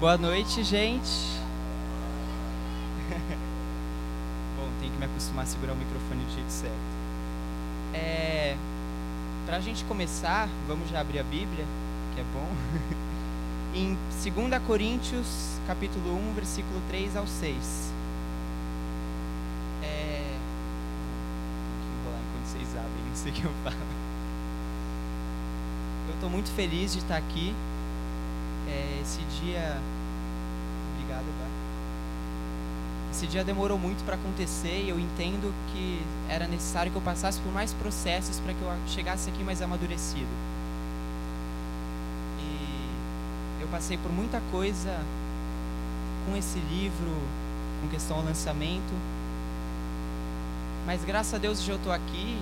Boa noite, gente. Bom, tem que me acostumar a segurar o microfone do jeito certo. É, Para a gente começar, vamos já abrir a Bíblia, que é bom. em 2 Coríntios, capítulo 1, versículo 3 ao 6. É... Que enrolar enquanto vocês abrem, não sei o que eu falo. Eu estou muito feliz de estar aqui. Esse dia. Obrigado, Bar. Esse dia demorou muito para acontecer e eu entendo que era necessário que eu passasse por mais processos para que eu chegasse aqui mais amadurecido. E eu passei por muita coisa com esse livro, com questão ao lançamento. Mas graças a Deus hoje eu estou aqui.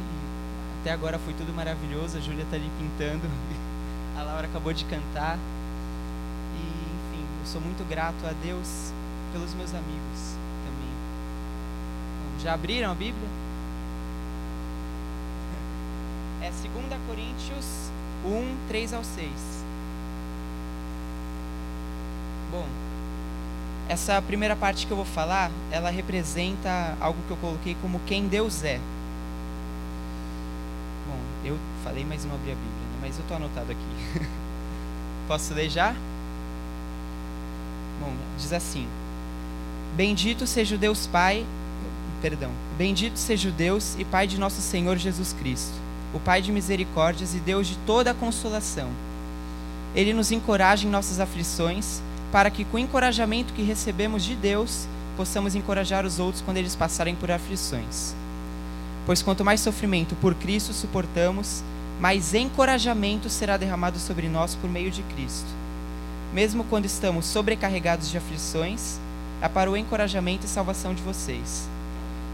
Até agora foi tudo maravilhoso. A Júlia está ali pintando. A Laura acabou de cantar. Sou muito grato a Deus pelos meus amigos também. Bom, já abriram a Bíblia? É 2 Coríntios 1, 3 ao 6. Bom, essa primeira parte que eu vou falar, ela representa algo que eu coloquei como quem Deus é. Bom, eu falei, mas não abri a Bíblia, né? mas eu estou anotado aqui. Posso ler já? Diz assim: Bendito seja o Deus Pai, perdão, bendito seja o Deus e Pai de nosso Senhor Jesus Cristo, o Pai de misericórdias e Deus de toda a consolação. Ele nos encoraja em nossas aflições, para que com o encorajamento que recebemos de Deus, possamos encorajar os outros quando eles passarem por aflições. Pois quanto mais sofrimento por Cristo suportamos, mais encorajamento será derramado sobre nós por meio de Cristo. Mesmo quando estamos sobrecarregados de aflições, é para o encorajamento e salvação de vocês.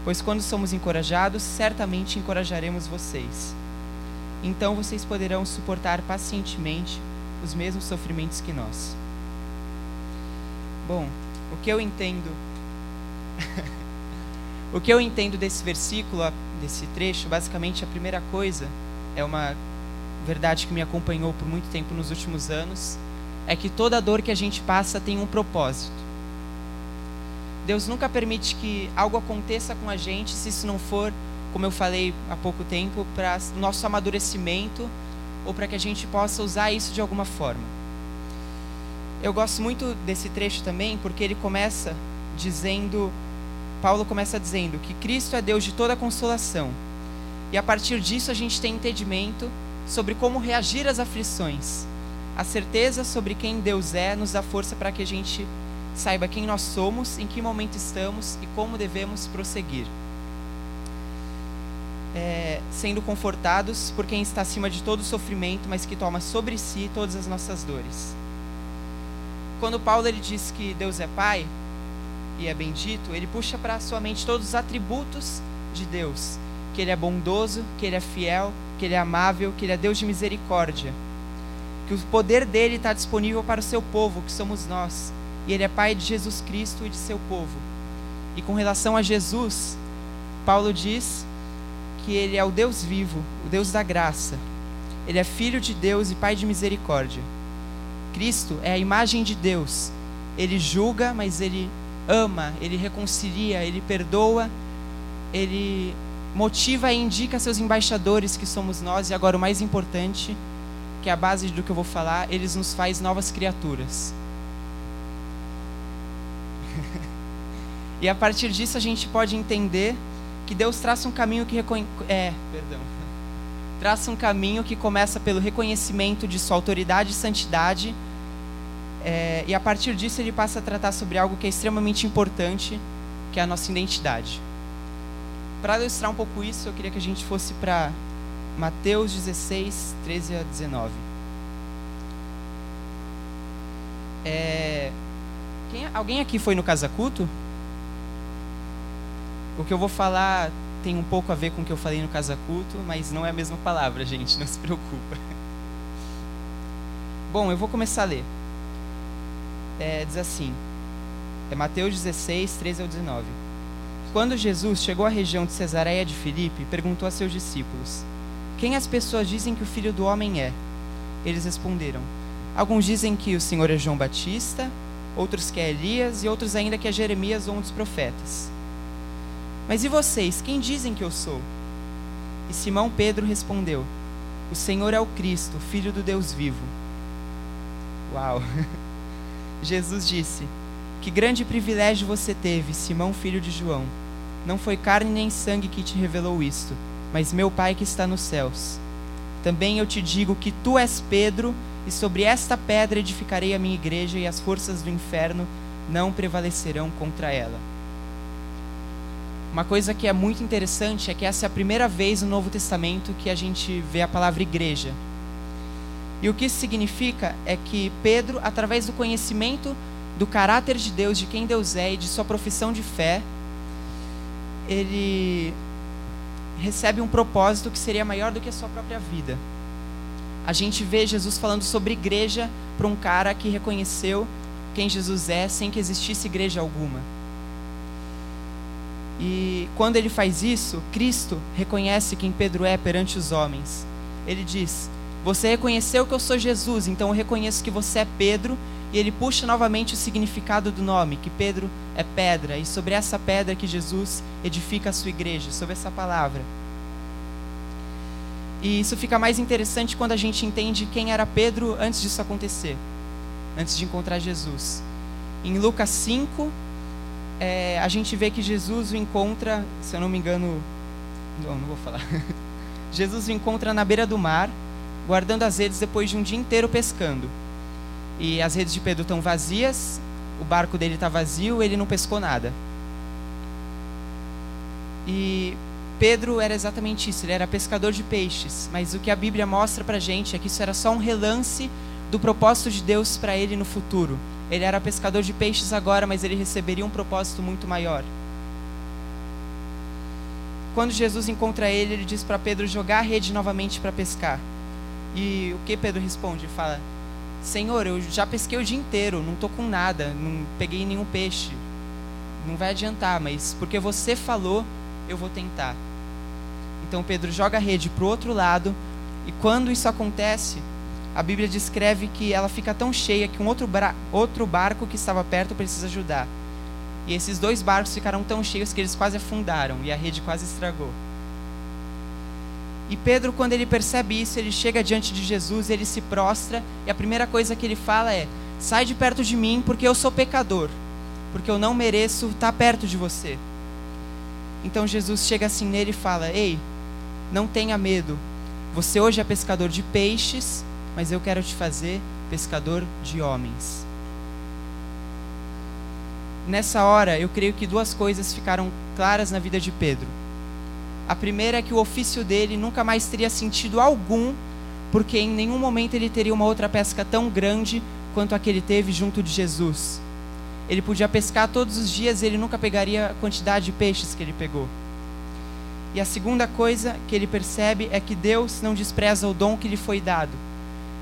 Pois quando somos encorajados, certamente encorajaremos vocês. Então vocês poderão suportar pacientemente os mesmos sofrimentos que nós. Bom, o que eu entendo o que eu entendo desse versículo, desse trecho, basicamente a primeira coisa é uma verdade que me acompanhou por muito tempo nos últimos anos, é que toda dor que a gente passa tem um propósito. Deus nunca permite que algo aconteça com a gente se isso não for, como eu falei há pouco tempo, para nosso amadurecimento ou para que a gente possa usar isso de alguma forma. Eu gosto muito desse trecho também porque ele começa dizendo, Paulo começa dizendo que Cristo é Deus de toda consolação. E a partir disso a gente tem entendimento sobre como reagir às aflições. A certeza sobre quem Deus é nos dá força para que a gente saiba quem nós somos, em que momento estamos e como devemos prosseguir. É, sendo confortados por quem está acima de todo sofrimento, mas que toma sobre si todas as nossas dores. Quando Paulo ele diz que Deus é Pai e é bendito, ele puxa para sua mente todos os atributos de Deus, que ele é bondoso, que ele é fiel, que ele é amável, que ele é Deus de misericórdia, que o poder dele está disponível para o seu povo, que somos nós, e ele é Pai de Jesus Cristo e de seu povo. E com relação a Jesus, Paulo diz que ele é o Deus vivo, o Deus da graça. Ele é filho de Deus e Pai de misericórdia. Cristo é a imagem de Deus. Ele julga, mas ele ama, ele reconcilia, ele perdoa, ele motiva e indica seus embaixadores, que somos nós, e agora o mais importante, que é a base do que eu vou falar, eles nos faz novas criaturas. e a partir disso a gente pode entender que Deus traça um caminho que reconhe... é, perdão. Traça um caminho que começa pelo reconhecimento de sua autoridade e santidade, é, e a partir disso ele passa a tratar sobre algo que é extremamente importante, que é a nossa identidade. Para ilustrar um pouco isso, eu queria que a gente fosse para Mateus 16, 13 a 19. É, quem, alguém aqui foi no Casa Culto? O que eu vou falar tem um pouco a ver com o que eu falei no Casa Culto, mas não é a mesma palavra, gente, não se preocupa. Bom, eu vou começar a ler. É, diz assim, é Mateus 16, 13 ao 19. Quando Jesus chegou à região de Cesareia de Filipe, perguntou a seus discípulos: Quem as pessoas dizem que o filho do homem é? Eles responderam: Alguns dizem que o Senhor é João Batista, outros que é Elias e outros ainda que é Jeremias ou um dos profetas. Mas e vocês, quem dizem que eu sou? E Simão Pedro respondeu: O Senhor é o Cristo, filho do Deus vivo. Uau! Jesus disse: Que grande privilégio você teve, Simão, filho de João. Não foi carne nem sangue que te revelou isto, mas meu Pai que está nos céus. Também eu te digo que tu és Pedro, e sobre esta pedra edificarei a minha igreja, e as forças do inferno não prevalecerão contra ela. Uma coisa que é muito interessante é que essa é a primeira vez no Novo Testamento que a gente vê a palavra igreja. E o que isso significa é que Pedro, através do conhecimento do caráter de Deus, de quem Deus é e de sua profissão de fé, ele recebe um propósito que seria maior do que a sua própria vida. A gente vê Jesus falando sobre igreja para um cara que reconheceu quem Jesus é sem que existisse igreja alguma. E quando ele faz isso, Cristo reconhece quem Pedro é perante os homens. Ele diz: Você reconheceu que eu sou Jesus, então eu reconheço que você é Pedro. E ele puxa novamente o significado do nome, que Pedro é pedra, e sobre essa pedra que Jesus edifica a sua igreja, sobre essa palavra. E isso fica mais interessante quando a gente entende quem era Pedro antes disso acontecer, antes de encontrar Jesus. Em Lucas 5, é, a gente vê que Jesus o encontra, se eu não me engano, não, não vou falar. Jesus o encontra na beira do mar, guardando as redes depois de um dia inteiro pescando. E as redes de Pedro estão vazias, o barco dele está vazio, ele não pescou nada. E Pedro era exatamente isso, ele era pescador de peixes, mas o que a Bíblia mostra para gente é que isso era só um relance do propósito de Deus para ele no futuro. Ele era pescador de peixes agora, mas ele receberia um propósito muito maior. Quando Jesus encontra ele, ele diz para Pedro jogar a rede novamente para pescar. E o que Pedro responde? Ele fala: Senhor, eu já pesquei o dia inteiro, não estou com nada, não peguei nenhum peixe. Não vai adiantar, mas porque você falou, eu vou tentar. Então Pedro joga a rede para o outro lado, e quando isso acontece, a Bíblia descreve que ela fica tão cheia que um outro, outro barco que estava perto precisa ajudar. E esses dois barcos ficaram tão cheios que eles quase afundaram e a rede quase estragou. E Pedro, quando ele percebe isso, ele chega diante de Jesus, ele se prostra e a primeira coisa que ele fala é: Sai de perto de mim, porque eu sou pecador, porque eu não mereço estar perto de você. Então Jesus chega assim nele e fala: Ei, não tenha medo. Você hoje é pescador de peixes, mas eu quero te fazer pescador de homens. Nessa hora, eu creio que duas coisas ficaram claras na vida de Pedro. A primeira é que o ofício dele nunca mais teria sentido algum, porque em nenhum momento ele teria uma outra pesca tão grande quanto a que ele teve junto de Jesus. Ele podia pescar todos os dias e ele nunca pegaria a quantidade de peixes que ele pegou. E a segunda coisa que ele percebe é que Deus não despreza o dom que lhe foi dado.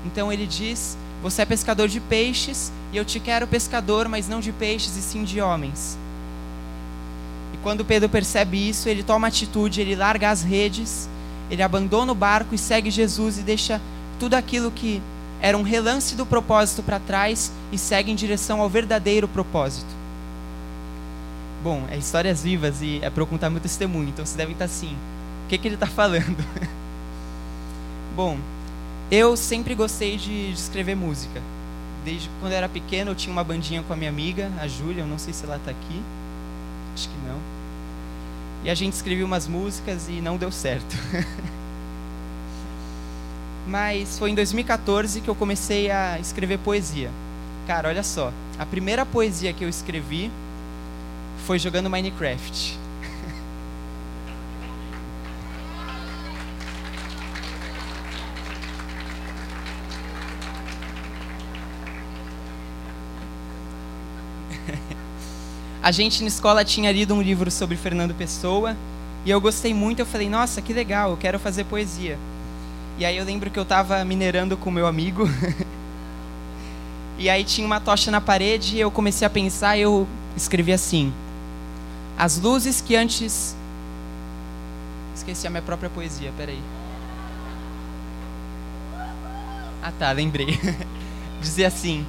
Então ele diz: Você é pescador de peixes, e eu te quero pescador, mas não de peixes, e sim de homens. Quando Pedro percebe isso, ele toma atitude, ele larga as redes, ele abandona o barco e segue Jesus e deixa tudo aquilo que era um relance do propósito para trás e segue em direção ao verdadeiro propósito. Bom, é histórias vivas e é para eu contar meu testemunho, então vocês devem estar assim: o que, que ele está falando? Bom, eu sempre gostei de, de, escrever música. Desde quando eu era pequeno, eu tinha uma bandinha com a minha amiga, a Júlia, eu não sei se ela está aqui. Acho que não. E a gente escrevia umas músicas e não deu certo. Mas foi em 2014 que eu comecei a escrever poesia. Cara, olha só. A primeira poesia que eu escrevi foi jogando Minecraft. A gente na escola tinha lido um livro sobre Fernando Pessoa e eu gostei muito. Eu falei, nossa, que legal, eu quero fazer poesia. E aí eu lembro que eu estava minerando com meu amigo. e aí tinha uma tocha na parede e eu comecei a pensar. Eu escrevi assim: As luzes que antes. Esqueci a minha própria poesia, peraí. Ah tá, lembrei. Dizia assim: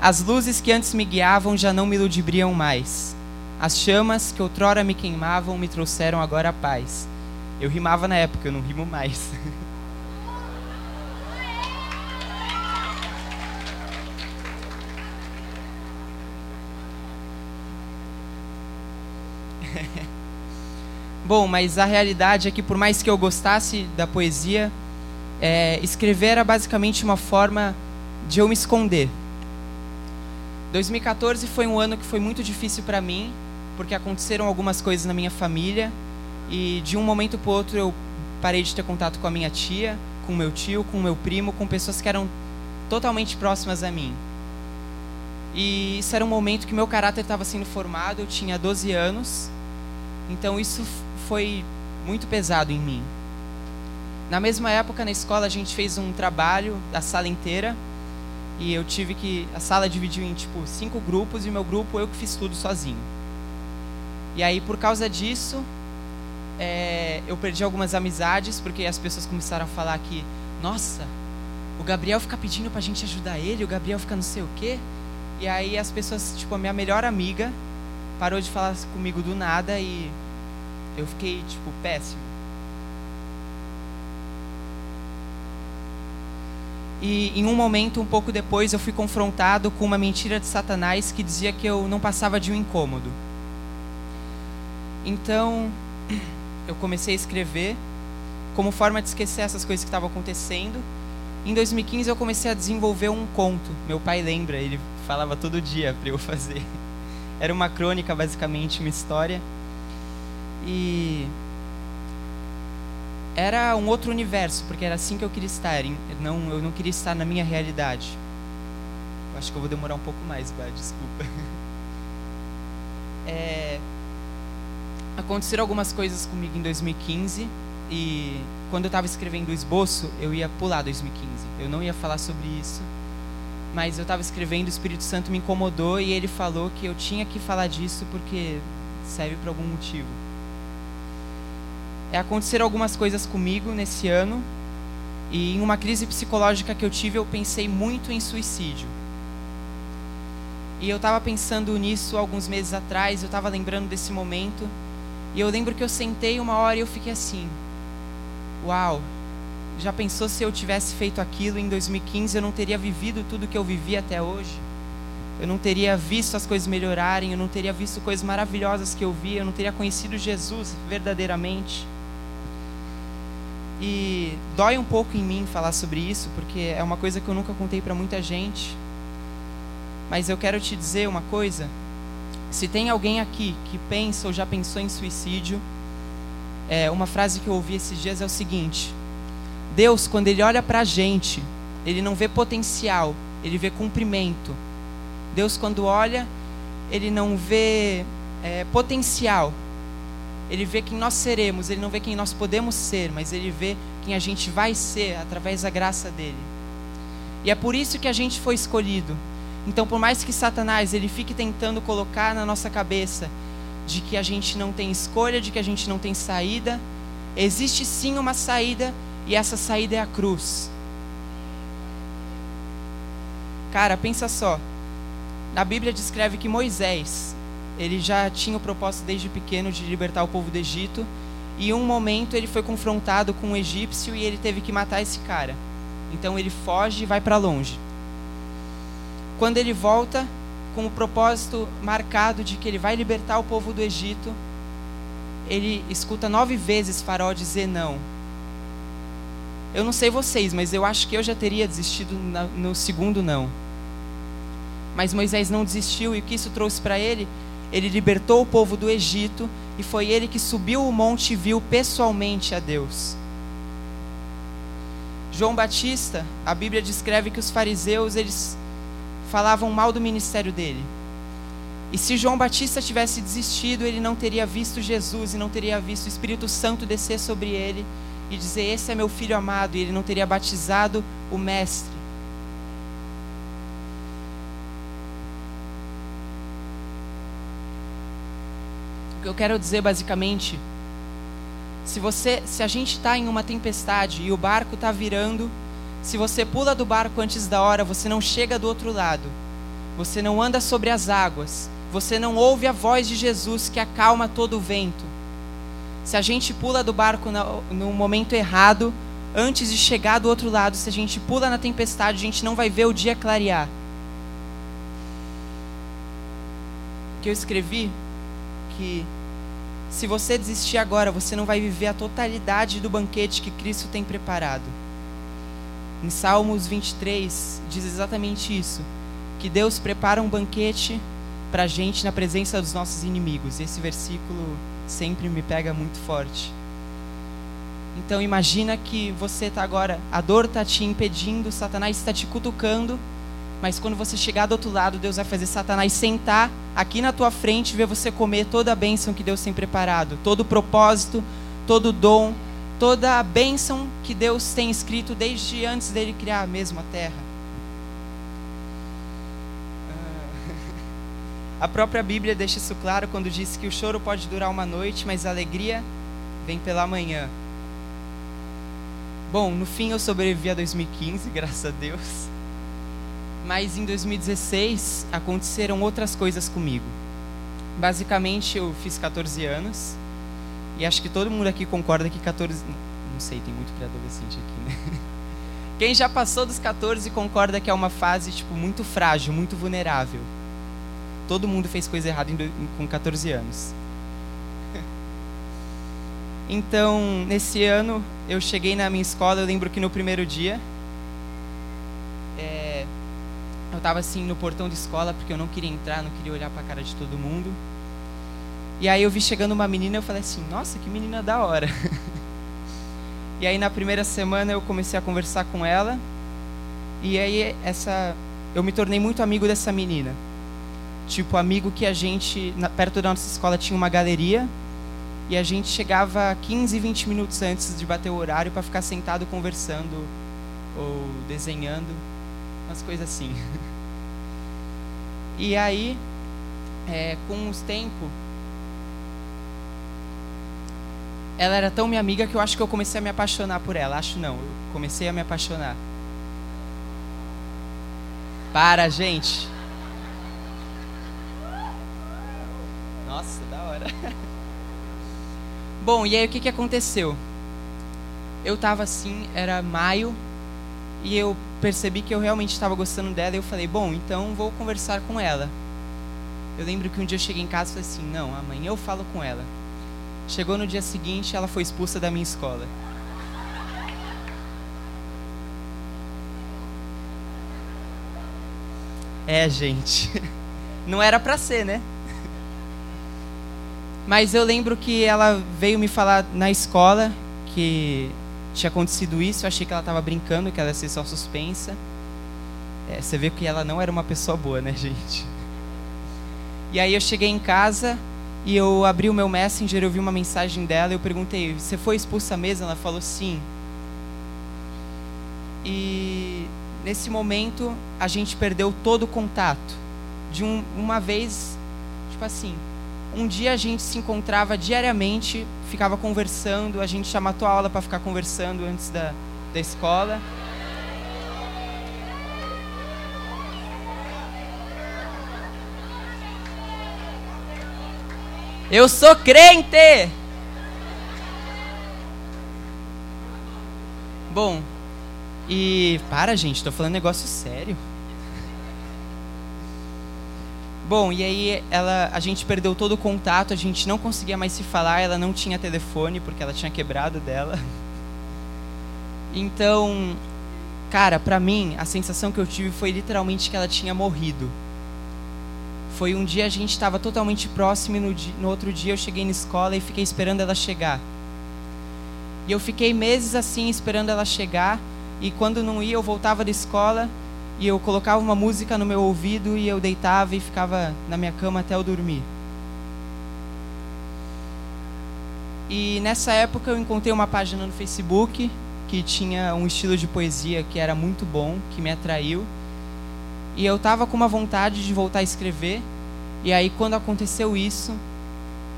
As luzes que antes me guiavam já não me ludibriam mais. As chamas que outrora me queimavam me trouxeram agora a paz. Eu rimava na época, eu não rimo mais. Bom, mas a realidade é que por mais que eu gostasse da poesia, é, escrever era basicamente uma forma de eu me esconder. 2014 foi um ano que foi muito difícil para mim, porque aconteceram algumas coisas na minha família e de um momento para outro eu parei de ter contato com a minha tia, com meu tio, com meu primo, com pessoas que eram totalmente próximas a mim. E isso era um momento que meu caráter estava sendo formado, eu tinha 12 anos, então isso foi muito pesado em mim. Na mesma época, na escola, a gente fez um trabalho da sala inteira e eu tive que. A sala dividiu em tipo cinco grupos e meu grupo eu que fiz tudo sozinho. E aí, por causa disso, é, eu perdi algumas amizades porque as pessoas começaram a falar que, nossa, o Gabriel fica pedindo pra gente ajudar ele, o Gabriel fica não sei o quê. E aí as pessoas, tipo, a minha melhor amiga parou de falar comigo do nada e eu fiquei, tipo, péssimo. E em um momento, um pouco depois, eu fui confrontado com uma mentira de Satanás que dizia que eu não passava de um incômodo. Então, eu comecei a escrever como forma de esquecer essas coisas que estavam acontecendo. Em 2015, eu comecei a desenvolver um conto. Meu pai lembra, ele falava todo dia para eu fazer. Era uma crônica, basicamente, uma história. E era um outro universo, porque era assim que eu queria estar. Não, eu não queria estar na minha realidade. Acho que eu vou demorar um pouco mais, bah, desculpa. É, aconteceram algumas coisas comigo em 2015 e quando eu estava escrevendo o esboço, eu ia pular 2015. Eu não ia falar sobre isso, mas eu estava escrevendo, o Espírito Santo me incomodou e ele falou que eu tinha que falar disso porque serve para algum motivo é, aconteceram algumas coisas comigo nesse ano e em uma crise psicológica que eu tive eu pensei muito em suicídio. E eu estava pensando nisso alguns meses atrás, eu estava lembrando desse momento e eu lembro que eu sentei uma hora e eu fiquei assim: Uau! Já pensou se eu tivesse feito aquilo em 2015 eu não teria vivido tudo que eu vivi até hoje? Eu não teria visto as coisas melhorarem, eu não teria visto coisas maravilhosas que eu vi, eu não teria conhecido Jesus verdadeiramente. E dói um pouco em mim falar sobre isso, porque é uma coisa que eu nunca contei para muita gente. Mas eu quero te dizer uma coisa: se tem alguém aqui que pensa ou já pensou em suicídio, é, uma frase que eu ouvi esses dias é o seguinte: Deus, quando Ele olha para a gente, Ele não vê potencial, Ele vê cumprimento. Deus, quando olha, Ele não vê é, potencial, ele vê quem nós seremos, ele não vê quem nós podemos ser, mas ele vê quem a gente vai ser através da graça dele. E é por isso que a gente foi escolhido. Então, por mais que Satanás ele fique tentando colocar na nossa cabeça de que a gente não tem escolha, de que a gente não tem saída, existe sim uma saída e essa saída é a cruz. Cara, pensa só. A Bíblia descreve que Moisés, ele já tinha o propósito desde pequeno de libertar o povo do Egito. E em um momento ele foi confrontado com um egípcio e ele teve que matar esse cara. Então ele foge e vai para longe. Quando ele volta com o propósito marcado de que ele vai libertar o povo do Egito, ele escuta nove vezes Faraó dizer não. Eu não sei vocês, mas eu acho que eu já teria desistido no segundo não. Mas Moisés não desistiu e o que isso trouxe para ele ele libertou o povo do Egito e foi ele que subiu o monte e viu pessoalmente a Deus. João Batista, a Bíblia descreve que os fariseus eles falavam mal do ministério dele. E se João Batista tivesse desistido, ele não teria visto Jesus e não teria visto o Espírito Santo descer sobre ele e dizer: Esse é meu filho amado, e ele não teria batizado o Mestre. que eu quero dizer basicamente, se você, se a gente está em uma tempestade e o barco está virando, se você pula do barco antes da hora, você não chega do outro lado. Você não anda sobre as águas. Você não ouve a voz de Jesus que acalma todo o vento. Se a gente pula do barco no, momento errado, antes de chegar do outro lado, se a gente pula na tempestade, a gente não vai ver o dia clarear. Que eu escrevi que se você desistir agora, você não vai viver a totalidade do banquete que Cristo tem preparado. Em Salmos 23 diz exatamente isso, que Deus prepara um banquete para a gente na presença dos nossos inimigos. Esse versículo sempre me pega muito forte. Então imagina que você está agora, a dor está te impedindo, Satanás está te cutucando, mas quando você chegar do outro lado, Deus vai fazer Satanás sentar aqui na tua frente e ver você comer toda a bênção que Deus tem preparado, todo o propósito, todo o dom, toda a bênção que Deus tem escrito desde antes dele criar mesmo a terra. A própria Bíblia deixa isso claro quando diz que o choro pode durar uma noite, mas a alegria vem pela manhã. Bom, no fim eu sobrevivi a 2015, graças a Deus. Mas em 2016 aconteceram outras coisas comigo. Basicamente eu fiz 14 anos. E acho que todo mundo aqui concorda que 14. Não sei, tem muito pré-adolescente aqui, né? Quem já passou dos 14 concorda que é uma fase tipo muito frágil, muito vulnerável. Todo mundo fez coisa errada com 14 anos. Então, nesse ano, eu cheguei na minha escola. Eu lembro que no primeiro dia, é, eu estava assim no portão da escola porque eu não queria entrar, não queria olhar para a cara de todo mundo. E aí eu vi chegando uma menina e eu falei assim: Nossa, que menina da hora. e aí na primeira semana eu comecei a conversar com ela. E aí essa, eu me tornei muito amigo dessa menina. Tipo, amigo que a gente, na, perto da nossa escola, tinha uma galeria. E a gente chegava 15, 20 minutos antes de bater o horário para ficar sentado conversando ou desenhando, umas coisas assim. E aí, é, com os tempos, ela era tão minha amiga que eu acho que eu comecei a me apaixonar por ela. Acho não, eu comecei a me apaixonar. Para, gente. Nossa, da hora. Bom, e aí o que, que aconteceu? Eu tava assim, era maio, e eu percebi que eu realmente estava gostando dela, e eu falei, bom, então vou conversar com ela. Eu lembro que um dia eu cheguei em casa e falei assim, não, amanhã eu falo com ela. Chegou no dia seguinte, ela foi expulsa da minha escola. É, gente. Não era pra ser, né? Mas eu lembro que ela veio me falar na escola que tinha acontecido isso. Eu achei que ela estava brincando, que ela ia ser só suspensa. É, você vê que ela não era uma pessoa boa, né, gente? E aí eu cheguei em casa e eu abri o meu Messenger, eu vi uma mensagem dela. Eu perguntei: Você foi expulsa mesmo? Ela falou: Sim. E nesse momento a gente perdeu todo o contato. De um, uma vez, tipo assim, um dia a gente se encontrava diariamente, ficava conversando, a gente já matou a aula para ficar conversando antes da, da escola. Eu sou crente! Bom, e para, gente, estou falando negócio sério. Bom, e aí ela, a gente perdeu todo o contato, a gente não conseguia mais se falar, ela não tinha telefone porque ela tinha quebrado dela. Então, cara, pra mim, a sensação que eu tive foi literalmente que ela tinha morrido. Foi um dia a gente estava totalmente próximo e no, dia, no outro dia eu cheguei na escola e fiquei esperando ela chegar. E eu fiquei meses assim esperando ela chegar e quando não ia eu voltava da escola e eu colocava uma música no meu ouvido e eu deitava e ficava na minha cama até eu dormir. E nessa época eu encontrei uma página no Facebook que tinha um estilo de poesia que era muito bom, que me atraiu. E eu estava com uma vontade de voltar a escrever. E aí quando aconteceu isso,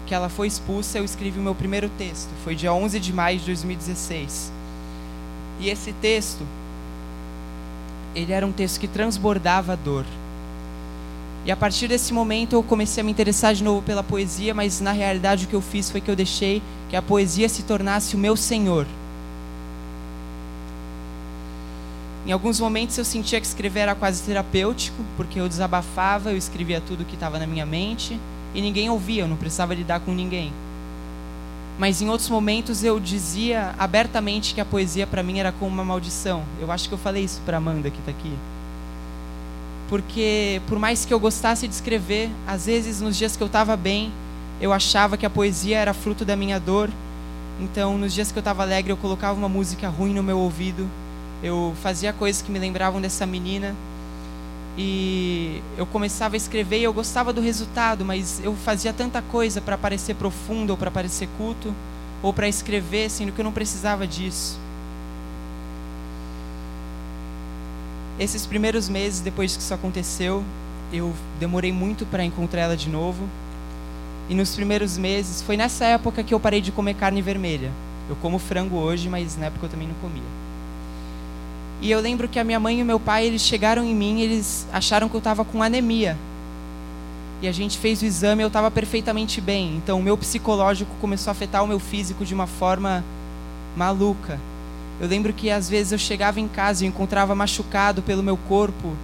que ela foi expulsa, eu escrevi o meu primeiro texto. Foi dia 11 de maio de 2016. E esse texto ele era um texto que transbordava dor. E a partir desse momento eu comecei a me interessar de novo pela poesia, mas na realidade o que eu fiz foi que eu deixei que a poesia se tornasse o meu senhor. Em alguns momentos eu sentia que escrever era quase terapêutico, porque eu desabafava, eu escrevia tudo que estava na minha mente e ninguém ouvia, eu não precisava lidar com ninguém. Mas em outros momentos eu dizia abertamente que a poesia para mim era como uma maldição. Eu acho que eu falei isso para Amanda que está aqui porque por mais que eu gostasse de escrever, às vezes nos dias que eu estava bem, eu achava que a poesia era fruto da minha dor. Então, nos dias que eu estava alegre, eu colocava uma música ruim no meu ouvido. Eu fazia coisas que me lembravam dessa menina. E eu começava a escrever e eu gostava do resultado, mas eu fazia tanta coisa para parecer profundo ou para parecer culto ou para escrever, sendo que eu não precisava disso. Esses primeiros meses depois que isso aconteceu, eu demorei muito para encontrar ela de novo. E nos primeiros meses, foi nessa época que eu parei de comer carne vermelha. Eu como frango hoje, mas na época eu também não comia. E eu lembro que a minha mãe e o meu pai, eles chegaram em mim, eles acharam que eu estava com anemia. E a gente fez o exame, eu estava perfeitamente bem. Então o meu psicológico começou a afetar o meu físico de uma forma maluca. Eu lembro que às vezes eu chegava em casa e encontrava machucado pelo meu corpo,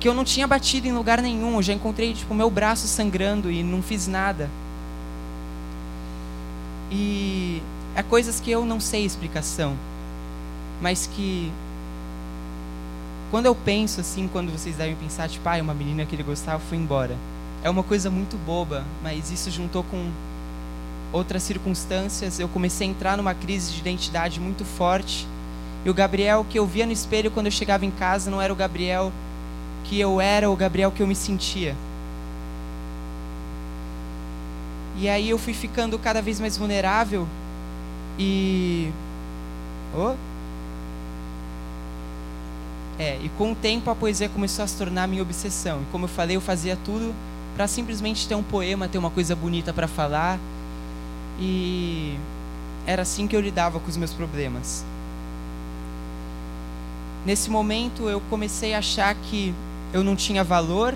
que eu não tinha batido em lugar nenhum, eu já encontrei tipo meu braço sangrando e não fiz nada. E é coisas que eu não sei explicação, mas que quando eu penso assim, quando vocês devem pensar, tipo, ah, uma menina que ele gostava foi embora. É uma coisa muito boba, mas isso juntou com outras circunstâncias, eu comecei a entrar numa crise de identidade muito forte. E o Gabriel que eu via no espelho quando eu chegava em casa não era o Gabriel que eu era, o Gabriel que eu me sentia. E aí eu fui ficando cada vez mais vulnerável e oh. É, e com o tempo a poesia começou a se tornar minha obsessão. E como eu falei, eu fazia tudo para simplesmente ter um poema, ter uma coisa bonita para falar e era assim que eu lidava com os meus problemas. Nesse momento eu comecei a achar que eu não tinha valor,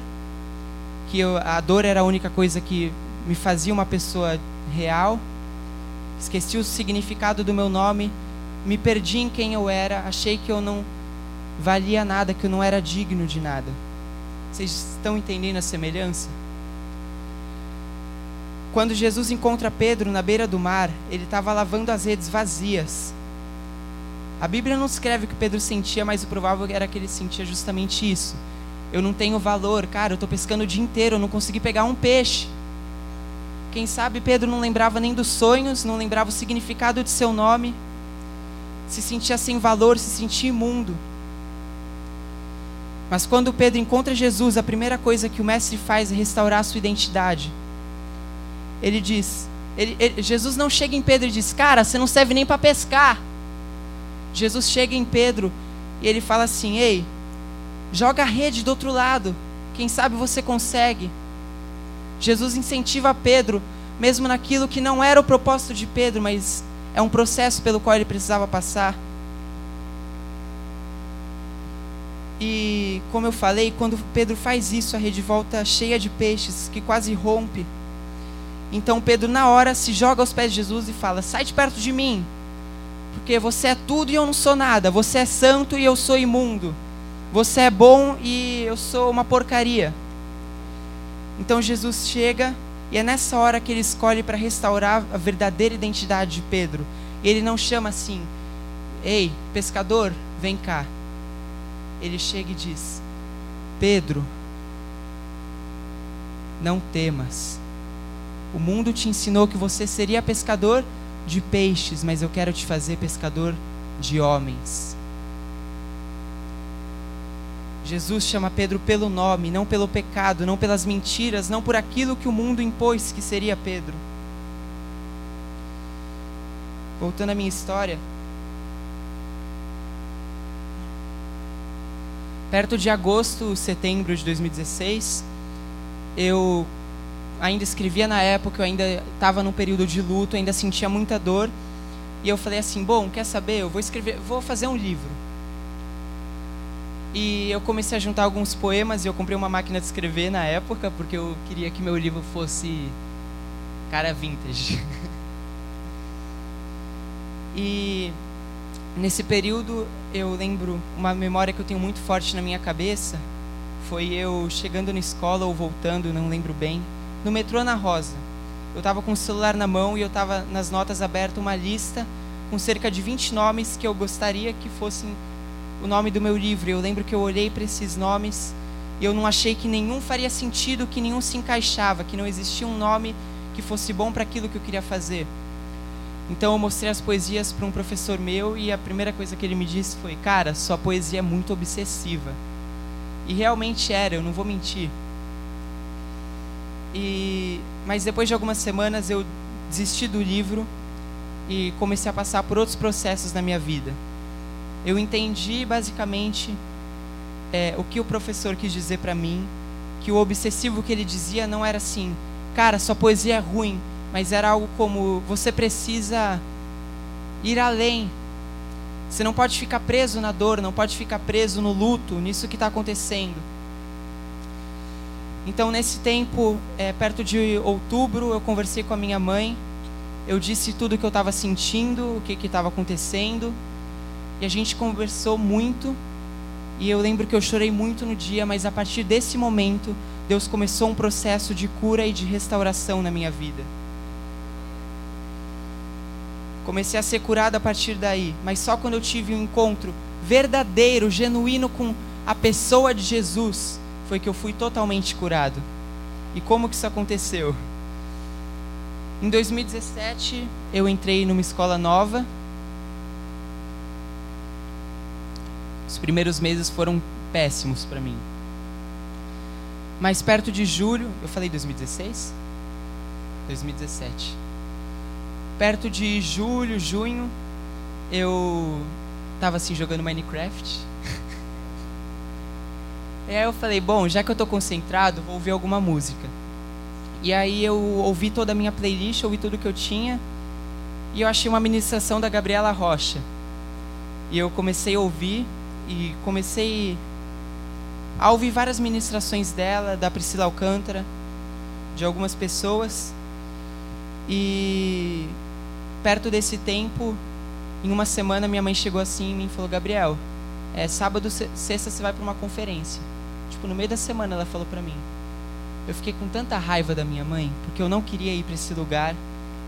que eu, a dor era a única coisa que me fazia uma pessoa real. Esqueci o significado do meu nome, me perdi em quem eu era, achei que eu não valia nada, que eu não era digno de nada. Vocês estão entendendo a semelhança? Quando Jesus encontra Pedro na beira do mar, ele estava lavando as redes vazias. A Bíblia não escreve que Pedro sentia, mas o provável era que ele sentia justamente isso. Eu não tenho valor, cara, eu estou pescando o dia inteiro, eu não consegui pegar um peixe. Quem sabe Pedro não lembrava nem dos sonhos, não lembrava o significado de seu nome, se sentia sem valor, se sentia imundo. Mas quando Pedro encontra Jesus, a primeira coisa que o mestre faz é restaurar a sua identidade ele diz: ele, ele, Jesus não chega em Pedro e diz, cara, você não serve nem para pescar. Jesus chega em Pedro e ele fala assim: ei, joga a rede do outro lado, quem sabe você consegue. Jesus incentiva Pedro, mesmo naquilo que não era o propósito de Pedro, mas é um processo pelo qual ele precisava passar. E como eu falei, quando Pedro faz isso, a rede volta cheia de peixes, que quase rompe. Então Pedro, na hora, se joga aos pés de Jesus e fala: Sai de perto de mim, porque você é tudo e eu não sou nada. Você é santo e eu sou imundo. Você é bom e eu sou uma porcaria. Então Jesus chega e é nessa hora que ele escolhe para restaurar a verdadeira identidade de Pedro. Ele não chama assim: Ei, pescador, vem cá. Ele chega e diz: Pedro, não temas o mundo te ensinou que você seria pescador de peixes, mas eu quero te fazer pescador de homens. Jesus chama Pedro pelo nome, não pelo pecado, não pelas mentiras, não por aquilo que o mundo impôs que seria Pedro. Voltando à minha história. Perto de agosto, setembro de 2016, eu ainda escrevia na época, eu ainda estava num período de luto, ainda sentia muita dor. E eu falei assim: bom, quer saber? Eu vou escrever, vou fazer um livro. E eu comecei a juntar alguns poemas e eu comprei uma máquina de escrever na época, porque eu queria que meu livro fosse cara vintage. e nesse período eu lembro uma memória que eu tenho muito forte na minha cabeça, foi eu chegando na escola ou voltando, não lembro bem, no metrô na Rosa. Eu estava com o celular na mão e eu estava nas notas aberta uma lista com cerca de 20 nomes que eu gostaria que fossem o nome do meu livro. Eu lembro que eu olhei para esses nomes e eu não achei que nenhum faria sentido, que nenhum se encaixava, que não existia um nome que fosse bom para aquilo que eu queria fazer. Então eu mostrei as poesias para um professor meu e a primeira coisa que ele me disse foi: "Cara, sua poesia é muito obsessiva". E realmente era, eu não vou mentir. E mas depois de algumas semanas eu desisti do livro e comecei a passar por outros processos na minha vida eu entendi basicamente é, o que o professor quis dizer para mim, que o obsessivo que ele dizia não era assim, cara, sua poesia é ruim, mas era algo como você precisa ir além. Você não pode ficar preso na dor, não pode ficar preso no luto, nisso que está acontecendo. Então, nesse tempo, é, perto de outubro, eu conversei com a minha mãe. Eu disse tudo o que eu estava sentindo, o que estava acontecendo. E a gente conversou muito. E eu lembro que eu chorei muito no dia, mas a partir desse momento, Deus começou um processo de cura e de restauração na minha vida. Comecei a ser curado a partir daí, mas só quando eu tive um encontro verdadeiro, genuíno com a pessoa de Jesus, foi que eu fui totalmente curado. E como que isso aconteceu? Em 2017, eu entrei numa escola nova, Os primeiros meses foram péssimos para mim. Mas perto de julho, eu falei 2016? 2017. Perto de julho, junho, eu tava assim jogando Minecraft. e aí eu falei, bom, já que eu tô concentrado, vou ouvir alguma música. E aí eu ouvi toda a minha playlist, ouvi tudo que eu tinha, e eu achei uma ministração da Gabriela Rocha. E eu comecei a ouvir, e comecei a ouvir várias ministrações dela, da Priscila Alcântara, de algumas pessoas. E perto desse tempo, em uma semana, minha mãe chegou assim em mim e falou: Gabriel, é sábado, sexta você vai para uma conferência. Tipo, no meio da semana ela falou para mim. Eu fiquei com tanta raiva da minha mãe, porque eu não queria ir para esse lugar.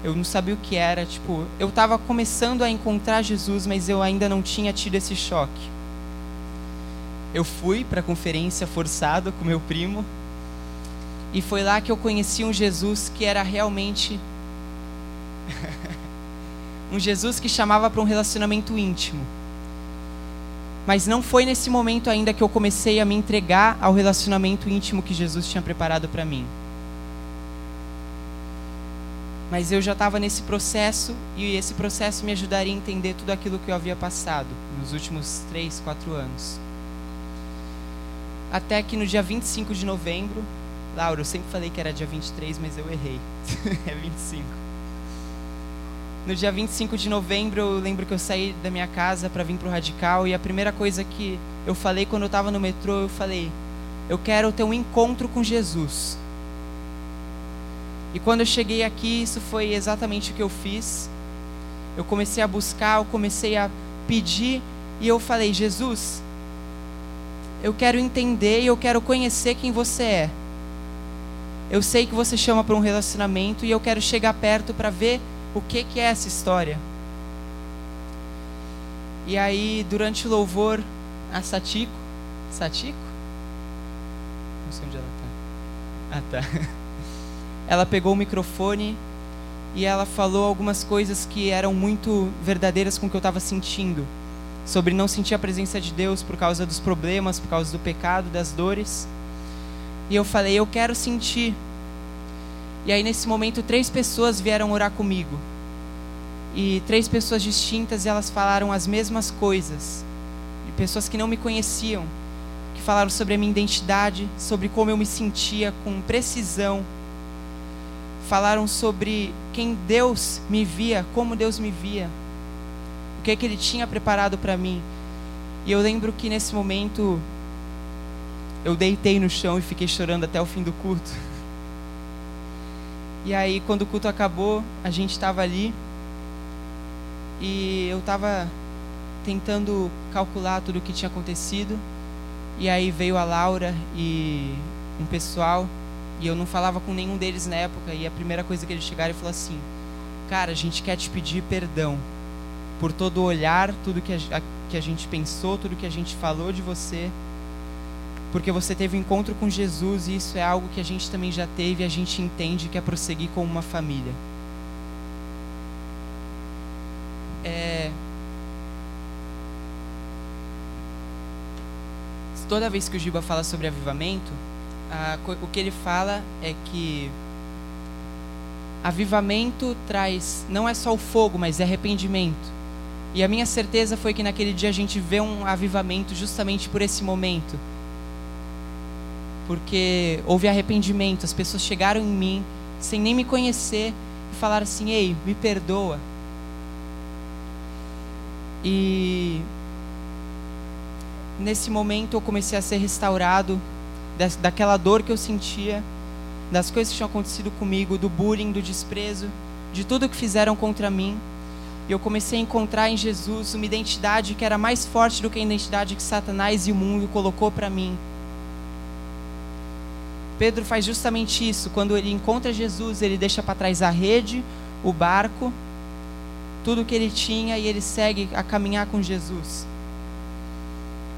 Eu não sabia o que era, tipo, eu estava começando a encontrar Jesus, mas eu ainda não tinha tido esse choque eu fui para a conferência forçado com meu primo. E foi lá que eu conheci um Jesus que era realmente um Jesus que chamava para um relacionamento íntimo. Mas não foi nesse momento ainda que eu comecei a me entregar ao relacionamento íntimo que Jesus tinha preparado para mim. Mas eu já estava nesse processo e esse processo me ajudaria a entender tudo aquilo que eu havia passado nos últimos três, quatro anos. Até que no dia 25 de novembro, Laura, eu sempre falei que era dia 23, mas eu errei. é 25. No dia 25 de novembro, eu lembro que eu saí da minha casa para vir para o Radical e a primeira coisa que eu falei quando eu estava no metrô, eu falei: eu quero ter um encontro com Jesus. E quando eu cheguei aqui, isso foi exatamente o que eu fiz. Eu comecei a buscar, eu comecei a pedir e eu falei: Jesus, eu quero entender e eu quero conhecer quem você é. Eu sei que você chama para um relacionamento e eu quero chegar perto para ver o que, que é essa história. E aí, durante o louvor, a Satiko, Satiko? Não sei onde ela está. Ah, tá. Ela pegou o microfone e ela falou algumas coisas que eram muito verdadeiras com o que eu estava sentindo sobre não sentir a presença de Deus por causa dos problemas, por causa do pecado, das dores. E eu falei, eu quero sentir. E aí nesse momento três pessoas vieram orar comigo. E três pessoas distintas elas falaram as mesmas coisas. E pessoas que não me conheciam, que falaram sobre a minha identidade, sobre como eu me sentia com precisão. Falaram sobre quem Deus me via, como Deus me via que, que ele tinha preparado para mim. E eu lembro que nesse momento eu deitei no chão e fiquei chorando até o fim do culto. E aí, quando o culto acabou, a gente estava ali. E eu estava tentando calcular tudo o que tinha acontecido. E aí veio a Laura e um pessoal, e eu não falava com nenhum deles na época, e a primeira coisa que eles chegaram e falou assim: Cara, a gente quer te pedir perdão por todo o olhar, tudo que a, que a gente pensou, tudo que a gente falou de você, porque você teve um encontro com Jesus e isso é algo que a gente também já teve e a gente entende que é prosseguir com uma família. É... Toda vez que o Giba fala sobre avivamento, o que ele fala é que avivamento traz não é só o fogo, mas é arrependimento. E a minha certeza foi que naquele dia a gente vê um avivamento justamente por esse momento. Porque houve arrependimento, as pessoas chegaram em mim sem nem me conhecer e falaram assim: "Ei, me perdoa". E nesse momento eu comecei a ser restaurado daquela dor que eu sentia, das coisas que tinham acontecido comigo, do bullying, do desprezo, de tudo que fizeram contra mim. E eu comecei a encontrar em Jesus uma identidade que era mais forte do que a identidade que Satanás e o mundo colocou para mim. Pedro faz justamente isso. Quando ele encontra Jesus, ele deixa para trás a rede, o barco, tudo que ele tinha e ele segue a caminhar com Jesus.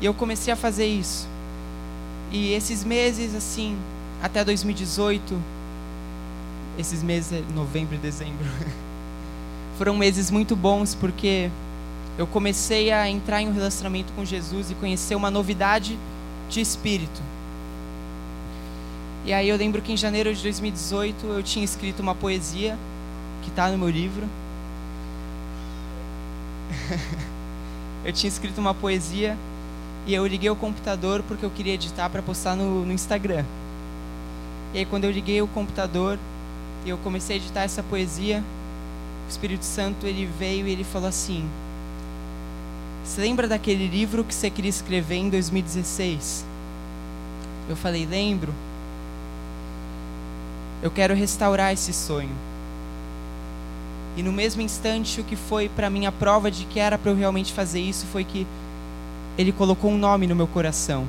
E eu comecei a fazer isso. E esses meses, assim, até 2018, esses meses, é novembro e dezembro, foram meses muito bons porque eu comecei a entrar em um relacionamento com Jesus e conhecer uma novidade de espírito. E aí eu lembro que em janeiro de 2018 eu tinha escrito uma poesia que está no meu livro. eu tinha escrito uma poesia e eu liguei o computador porque eu queria editar para postar no, no Instagram. E aí quando eu liguei o computador e eu comecei a editar essa poesia, o Espírito Santo ele veio e ele falou assim: Você lembra daquele livro que você queria escrever em 2016? Eu falei: Lembro. Eu quero restaurar esse sonho. E no mesmo instante, o que foi para mim a prova de que era para eu realmente fazer isso foi que ele colocou um nome no meu coração.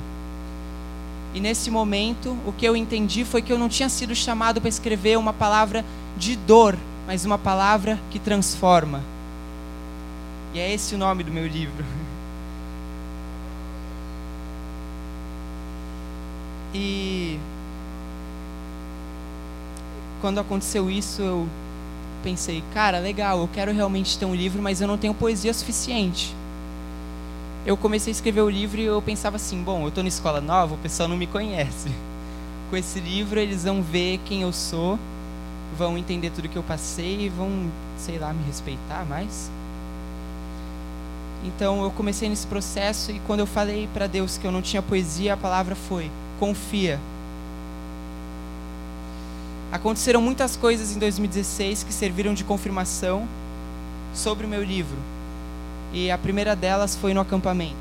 E nesse momento, o que eu entendi foi que eu não tinha sido chamado para escrever uma palavra de dor, mas uma palavra que transforma. E é esse o nome do meu livro. E quando aconteceu isso, eu pensei, cara, legal, eu quero realmente ter um livro, mas eu não tenho poesia suficiente eu comecei a escrever o livro e eu pensava assim, bom, eu estou na escola nova, o pessoal não me conhece. Com esse livro eles vão ver quem eu sou, vão entender tudo que eu passei e vão, sei lá, me respeitar mais. Então eu comecei nesse processo e quando eu falei para Deus que eu não tinha poesia, a palavra foi: confia. Aconteceram muitas coisas em 2016 que serviram de confirmação sobre o meu livro. E a primeira delas foi no acampamento.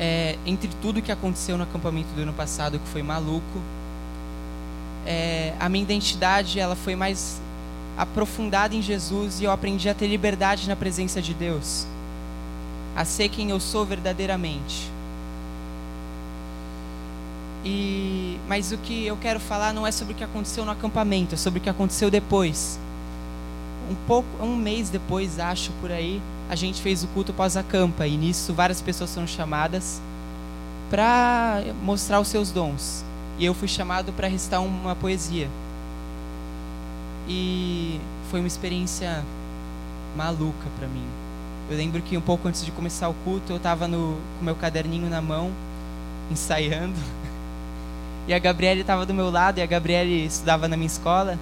É, entre tudo que aconteceu no acampamento do ano passado, que foi maluco, é, a minha identidade ela foi mais aprofundada em Jesus e eu aprendi a ter liberdade na presença de Deus, a ser quem eu sou verdadeiramente. E, mas o que eu quero falar não é sobre o que aconteceu no acampamento, é sobre o que aconteceu depois. Um pouco, um mês depois, acho por aí, a gente fez o culto pós-acampa e nisso várias pessoas foram chamadas para mostrar os seus dons. E eu fui chamado para recitar uma poesia. E foi uma experiência maluca para mim. Eu lembro que um pouco antes de começar o culto, eu estava com meu caderninho na mão, ensaiando. E a Gabriele estava do meu lado, e a Gabriele estudava na minha escola,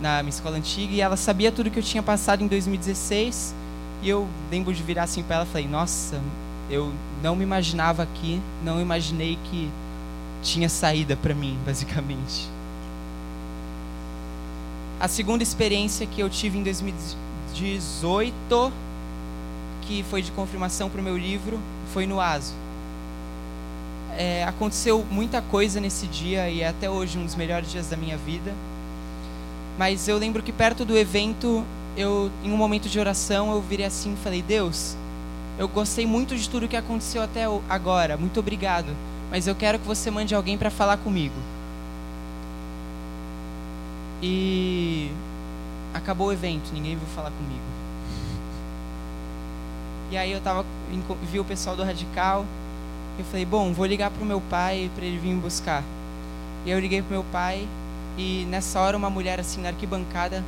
na minha escola antiga, e ela sabia tudo que eu tinha passado em 2016. E eu lembro de virar assim para ela e falei: Nossa, eu não me imaginava aqui, não imaginei que tinha saída para mim, basicamente. A segunda experiência que eu tive em 2018 2018, que foi de confirmação para o meu livro, foi no ASO. É, aconteceu muita coisa nesse dia e é até hoje um dos melhores dias da minha vida. Mas eu lembro que perto do evento, eu, em um momento de oração, eu virei assim e falei: Deus, eu gostei muito de tudo que aconteceu até agora, muito obrigado. Mas eu quero que você mande alguém para falar comigo. E acabou o evento, ninguém veio falar comigo. E aí eu tava, vi o pessoal do Radical, eu falei, bom, vou ligar pro meu pai para ele vir me buscar. E eu liguei pro meu pai e nessa hora uma mulher assim na arquibancada,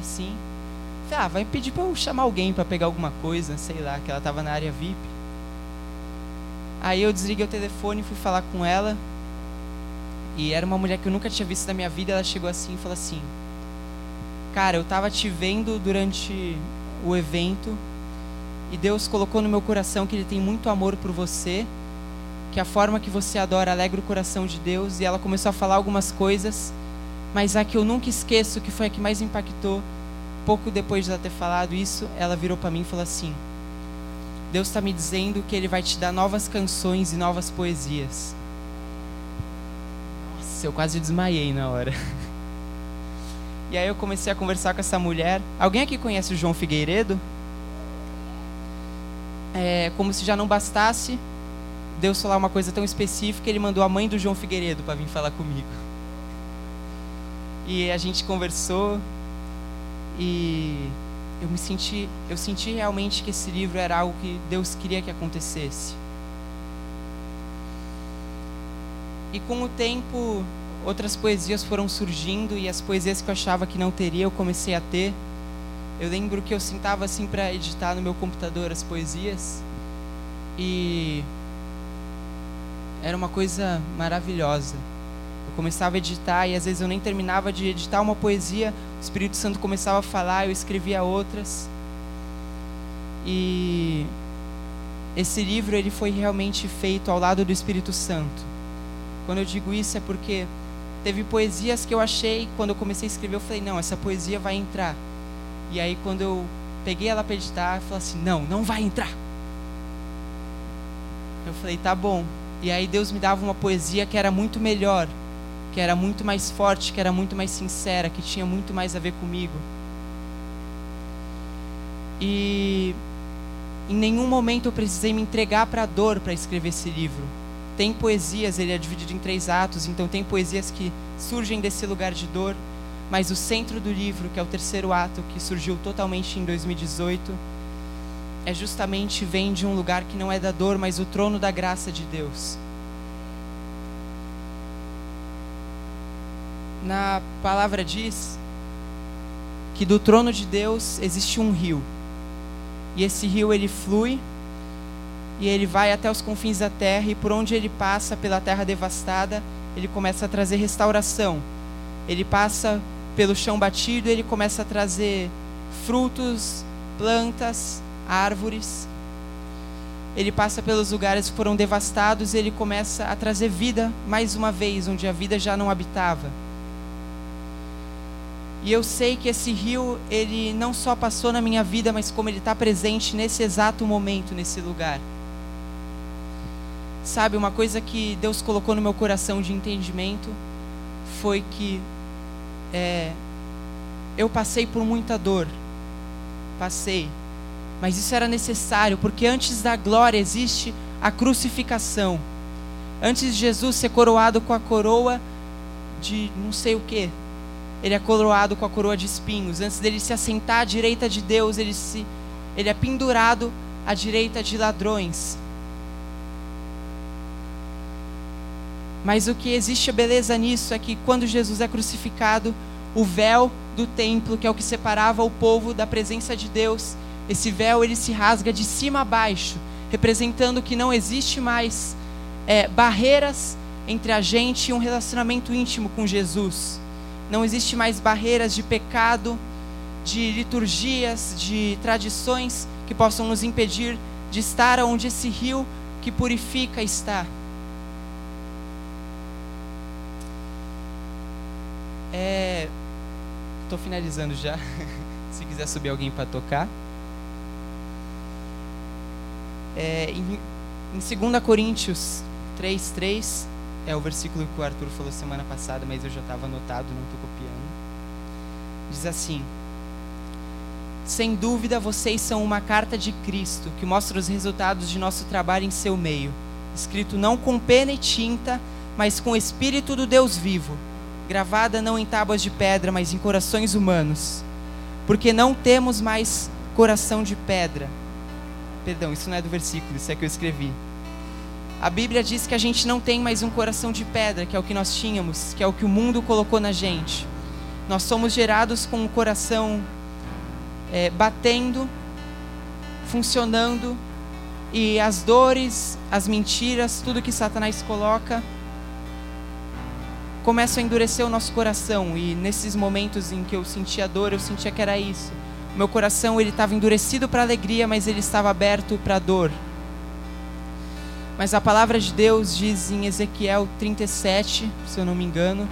assim, falei, ah, vai pedir para eu chamar alguém para pegar alguma coisa, sei lá, que ela tava na área VIP. Aí eu desliguei o telefone, fui falar com ela. E era uma mulher que eu nunca tinha visto na minha vida. Ela chegou assim e falou assim: Cara, eu tava te vendo durante o evento. E Deus colocou no meu coração que Ele tem muito amor por você. Que a forma que você adora alegra o coração de Deus. E ela começou a falar algumas coisas. Mas a que eu nunca esqueço, que foi a que mais impactou, pouco depois de ela ter falado isso, ela virou para mim e falou assim: Deus está me dizendo que Ele vai te dar novas canções e novas poesias. Nossa, eu quase desmaiei na hora. E aí eu comecei a conversar com essa mulher. Alguém aqui conhece o João Figueiredo? É, como se já não bastasse Deus falar uma coisa tão específica, ele mandou a mãe do João Figueiredo para vir falar comigo. E a gente conversou e eu me senti, eu senti realmente que esse livro era algo que Deus queria que acontecesse. E com o tempo, outras poesias foram surgindo e as poesias que eu achava que não teria, eu comecei a ter. Eu lembro que eu sentava assim para editar no meu computador as poesias e era uma coisa maravilhosa começava a editar e às vezes eu nem terminava de editar uma poesia, o Espírito Santo começava a falar, eu escrevia outras. E esse livro ele foi realmente feito ao lado do Espírito Santo. Quando eu digo isso é porque teve poesias que eu achei, quando eu comecei a escrever, eu falei, não, essa poesia vai entrar. E aí quando eu peguei ela para editar, eu falei assim, não, não vai entrar. Eu falei, tá bom. E aí Deus me dava uma poesia que era muito melhor que era muito mais forte, que era muito mais sincera, que tinha muito mais a ver comigo. E em nenhum momento eu precisei me entregar para a dor para escrever esse livro. Tem poesias, ele é dividido em três atos, então tem poesias que surgem desse lugar de dor, mas o centro do livro, que é o terceiro ato, que surgiu totalmente em 2018, é justamente vem de um lugar que não é da dor, mas o trono da graça de Deus. na palavra diz que do trono de Deus existe um rio. E esse rio ele flui e ele vai até os confins da terra e por onde ele passa pela terra devastada, ele começa a trazer restauração. Ele passa pelo chão batido, ele começa a trazer frutos, plantas, árvores. Ele passa pelos lugares que foram devastados, e ele começa a trazer vida mais uma vez, onde a vida já não habitava. E eu sei que esse rio, ele não só passou na minha vida, mas como ele está presente nesse exato momento, nesse lugar. Sabe, uma coisa que Deus colocou no meu coração de entendimento foi que é, eu passei por muita dor. Passei. Mas isso era necessário, porque antes da glória existe a crucificação. Antes de Jesus ser coroado com a coroa de não sei o que, ele é coroado com a coroa de espinhos. Antes dele se assentar à direita de Deus, ele, se, ele é pendurado à direita de ladrões. Mas o que existe beleza nisso é que quando Jesus é crucificado, o véu do templo, que é o que separava o povo da presença de Deus, esse véu ele se rasga de cima a baixo, representando que não existe mais é, barreiras entre a gente e um relacionamento íntimo com Jesus. Não existe mais barreiras de pecado, de liturgias, de tradições que possam nos impedir de estar onde esse rio que purifica está. Estou é... finalizando já. Se quiser subir alguém para tocar. É, em, em 2 Coríntios 3, 3, é o versículo que o Arthur falou semana passada, mas eu já estava anotado, não estou copiando. Diz assim: Sem dúvida, vocês são uma carta de Cristo que mostra os resultados de nosso trabalho em seu meio, escrito não com pena e tinta, mas com o Espírito do Deus vivo, gravada não em tábuas de pedra, mas em corações humanos. Porque não temos mais coração de pedra. Perdão, isso não é do versículo, isso é que eu escrevi. A Bíblia diz que a gente não tem mais um coração de pedra, que é o que nós tínhamos, que é o que o mundo colocou na gente. Nós somos gerados com o coração é, batendo, funcionando, e as dores, as mentiras, tudo que Satanás coloca, começam a endurecer o nosso coração. E nesses momentos em que eu sentia dor, eu sentia que era isso. Meu coração ele estava endurecido para alegria, mas ele estava aberto para dor. Mas a palavra de Deus diz em Ezequiel 37, se eu não me engano,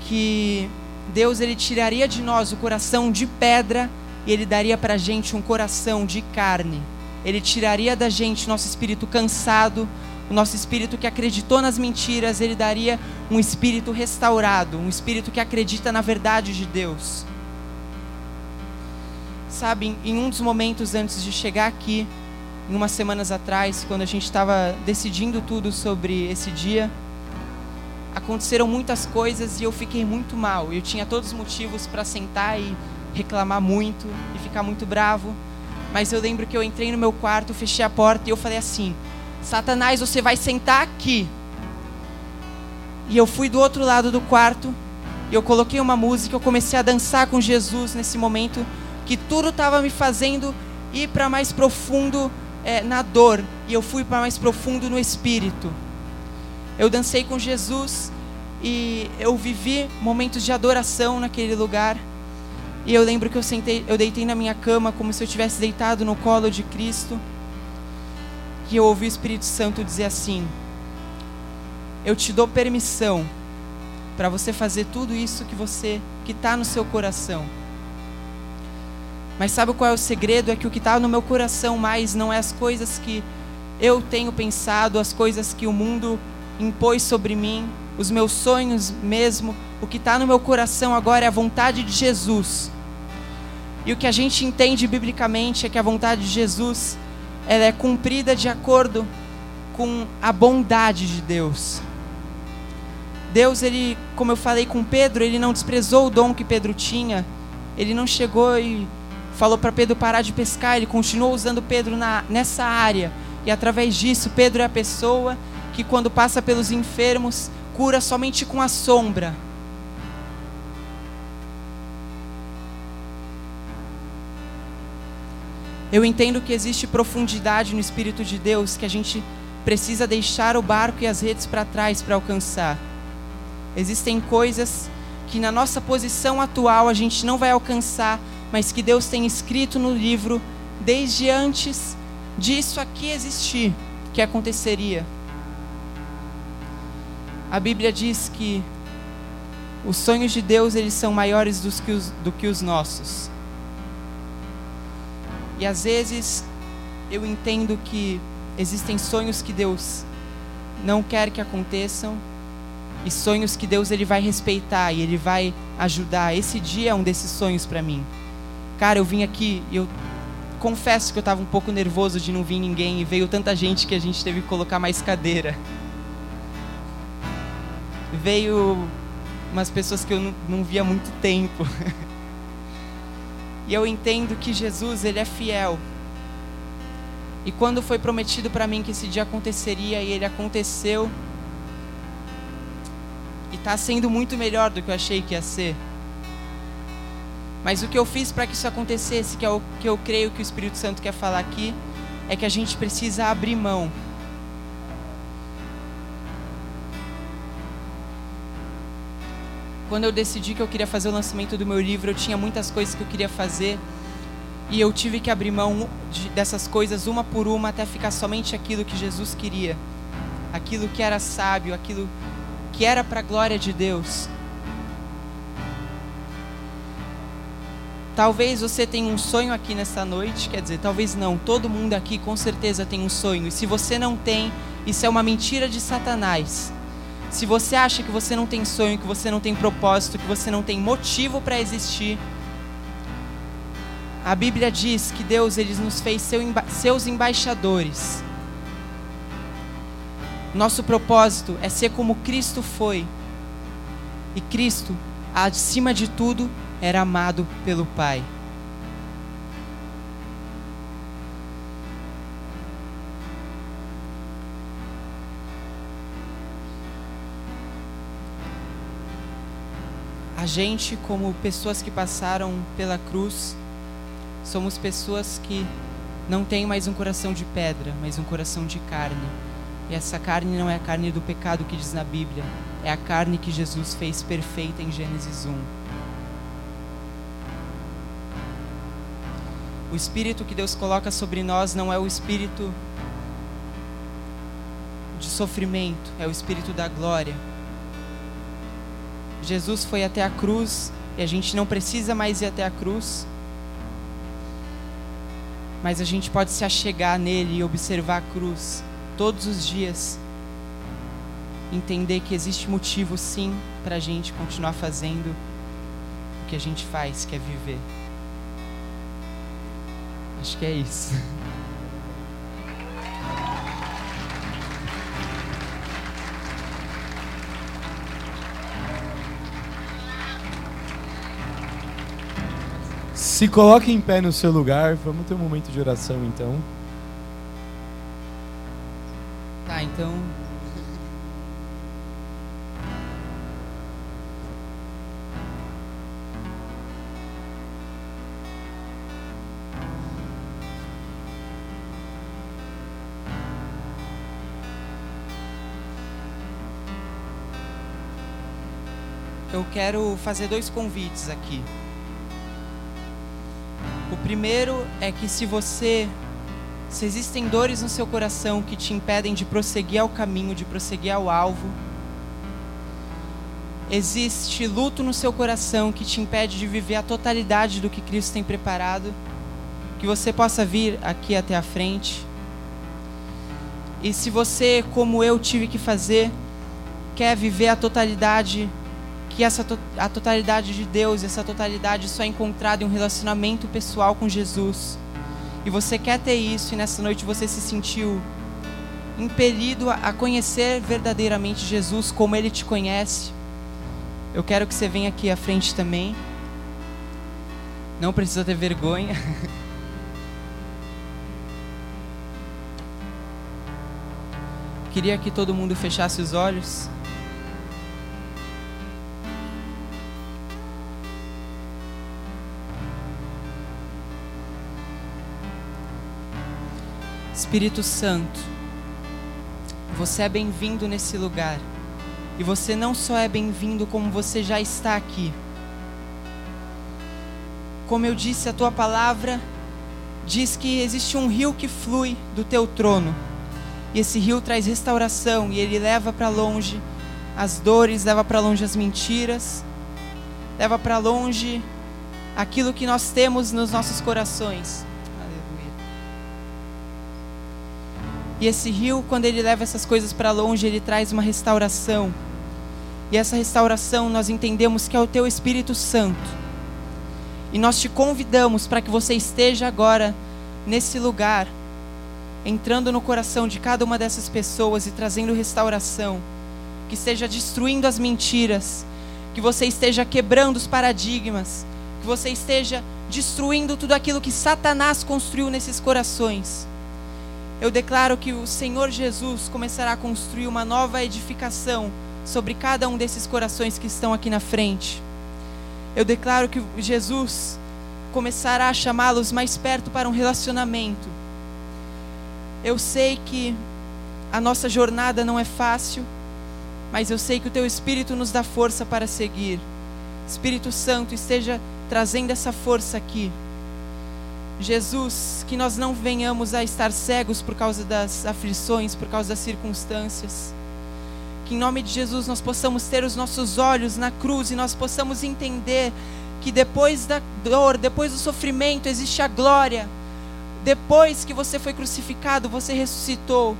que Deus ele tiraria de nós o coração de pedra e ele daria para a gente um coração de carne. Ele tiraria da gente nosso espírito cansado, o nosso espírito que acreditou nas mentiras, ele daria um espírito restaurado, um espírito que acredita na verdade de Deus. Sabe, em um dos momentos antes de chegar aqui, em umas semanas atrás, quando a gente estava decidindo tudo sobre esse dia, aconteceram muitas coisas e eu fiquei muito mal. Eu tinha todos os motivos para sentar e reclamar muito e ficar muito bravo. Mas eu lembro que eu entrei no meu quarto, fechei a porta e eu falei assim: Satanás, você vai sentar aqui. E eu fui do outro lado do quarto e eu coloquei uma música, eu comecei a dançar com Jesus nesse momento que tudo estava me fazendo ir para mais profundo é, na dor e eu fui para mais profundo no espírito. Eu dancei com Jesus e eu vivi momentos de adoração naquele lugar. E eu lembro que eu sentei, eu deitei na minha cama como se eu tivesse deitado no colo de Cristo. E eu ouvi o Espírito Santo dizer assim: Eu te dou permissão para você fazer tudo isso que você que está no seu coração. Mas sabe qual é o segredo? É que o que está no meu coração mais não é as coisas que eu tenho pensado, as coisas que o mundo impôs sobre mim, os meus sonhos mesmo, o que está no meu coração agora é a vontade de Jesus. E o que a gente entende biblicamente é que a vontade de Jesus ela é cumprida de acordo com a bondade de Deus. Deus, ele, como eu falei com Pedro, ele não desprezou o dom que Pedro tinha. Ele não chegou e falou para Pedro parar de pescar, ele continuou usando Pedro na, nessa área. E através disso, Pedro é a pessoa que quando passa pelos enfermos, cura somente com a sombra. Eu entendo que existe profundidade no Espírito de Deus que a gente precisa deixar o barco e as redes para trás para alcançar. Existem coisas que na nossa posição atual a gente não vai alcançar, mas que Deus tem escrito no livro desde antes disso aqui existir, que aconteceria. A Bíblia diz que os sonhos de Deus eles são maiores que os, do que os nossos. E às vezes eu entendo que existem sonhos que Deus não quer que aconteçam e sonhos que Deus ele vai respeitar e ele vai ajudar. Esse dia é um desses sonhos para mim. Cara, eu vim aqui e eu confesso que eu estava um pouco nervoso de não vir ninguém e veio tanta gente que a gente teve que colocar mais cadeira veio umas pessoas que eu não, não via há muito tempo. e eu entendo que Jesus, ele é fiel. E quando foi prometido para mim que esse dia aconteceria e ele aconteceu, e está sendo muito melhor do que eu achei que ia ser. Mas o que eu fiz para que isso acontecesse, que é o que eu creio que o Espírito Santo quer falar aqui, é que a gente precisa abrir mão Quando eu decidi que eu queria fazer o lançamento do meu livro, eu tinha muitas coisas que eu queria fazer. E eu tive que abrir mão de, dessas coisas uma por uma até ficar somente aquilo que Jesus queria. Aquilo que era sábio, aquilo que era para a glória de Deus. Talvez você tenha um sonho aqui nessa noite, quer dizer, talvez não, todo mundo aqui com certeza tem um sonho. E se você não tem, isso é uma mentira de Satanás. Se você acha que você não tem sonho, que você não tem propósito, que você não tem motivo para existir, a Bíblia diz que Deus ele nos fez seu, seus embaixadores. Nosso propósito é ser como Cristo foi. E Cristo, acima de tudo, era amado pelo Pai. A gente, como pessoas que passaram pela cruz, somos pessoas que não têm mais um coração de pedra, mas um coração de carne. E essa carne não é a carne do pecado que diz na Bíblia, é a carne que Jesus fez perfeita em Gênesis 1. O espírito que Deus coloca sobre nós não é o espírito de sofrimento, é o espírito da glória. Jesus foi até a cruz e a gente não precisa mais ir até a cruz, mas a gente pode se achegar nele e observar a cruz todos os dias. Entender que existe motivo sim para a gente continuar fazendo o que a gente faz, que é viver. Acho que é isso. Se coloque em pé no seu lugar. Vamos ter um momento de oração então. Tá, então eu quero fazer dois convites aqui. Primeiro é que se você se existem dores no seu coração que te impedem de prosseguir ao caminho, de prosseguir ao alvo, existe luto no seu coração que te impede de viver a totalidade do que Cristo tem preparado, que você possa vir aqui até a frente. E se você, como eu tive que fazer, quer viver a totalidade que essa to a totalidade de Deus, essa totalidade só é encontrada em um relacionamento pessoal com Jesus. E você quer ter isso e nessa noite você se sentiu impelido a, a conhecer verdadeiramente Jesus como ele te conhece. Eu quero que você venha aqui à frente também. Não precisa ter vergonha. Queria que todo mundo fechasse os olhos. Espírito Santo, você é bem-vindo nesse lugar. E você não só é bem-vindo, como você já está aqui. Como eu disse, a tua palavra diz que existe um rio que flui do teu trono. E esse rio traz restauração e ele leva para longe as dores, leva para longe as mentiras, leva para longe aquilo que nós temos nos nossos corações. E esse rio, quando ele leva essas coisas para longe, ele traz uma restauração. E essa restauração nós entendemos que é o teu Espírito Santo. E nós te convidamos para que você esteja agora nesse lugar, entrando no coração de cada uma dessas pessoas e trazendo restauração, que esteja destruindo as mentiras, que você esteja quebrando os paradigmas, que você esteja destruindo tudo aquilo que Satanás construiu nesses corações eu declaro que o Senhor Jesus começará a construir uma nova edificação sobre cada um desses corações que estão aqui na frente. Eu declaro que Jesus começará a chamá-los mais perto para um relacionamento. Eu sei que a nossa jornada não é fácil, mas eu sei que o Teu Espírito nos dá força para seguir. Espírito Santo, esteja trazendo essa força aqui. Jesus, que nós não venhamos a estar cegos por causa das aflições, por causa das circunstâncias. Que em nome de Jesus nós possamos ter os nossos olhos na cruz e nós possamos entender que depois da dor, depois do sofrimento, existe a glória. Depois que você foi crucificado, você ressuscitou.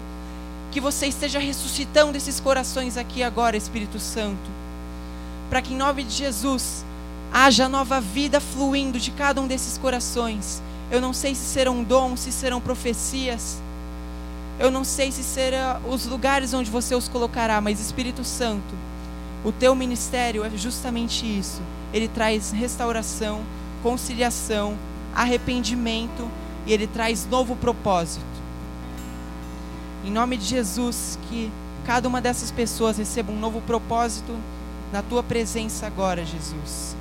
Que você esteja ressuscitando esses corações aqui agora, Espírito Santo. Para que em nome de Jesus haja nova vida fluindo de cada um desses corações. Eu não sei se serão dons, se serão profecias. Eu não sei se serão os lugares onde você os colocará, mas Espírito Santo, o teu ministério é justamente isso. Ele traz restauração, conciliação, arrependimento e ele traz novo propósito. Em nome de Jesus, que cada uma dessas pessoas receba um novo propósito na tua presença agora, Jesus.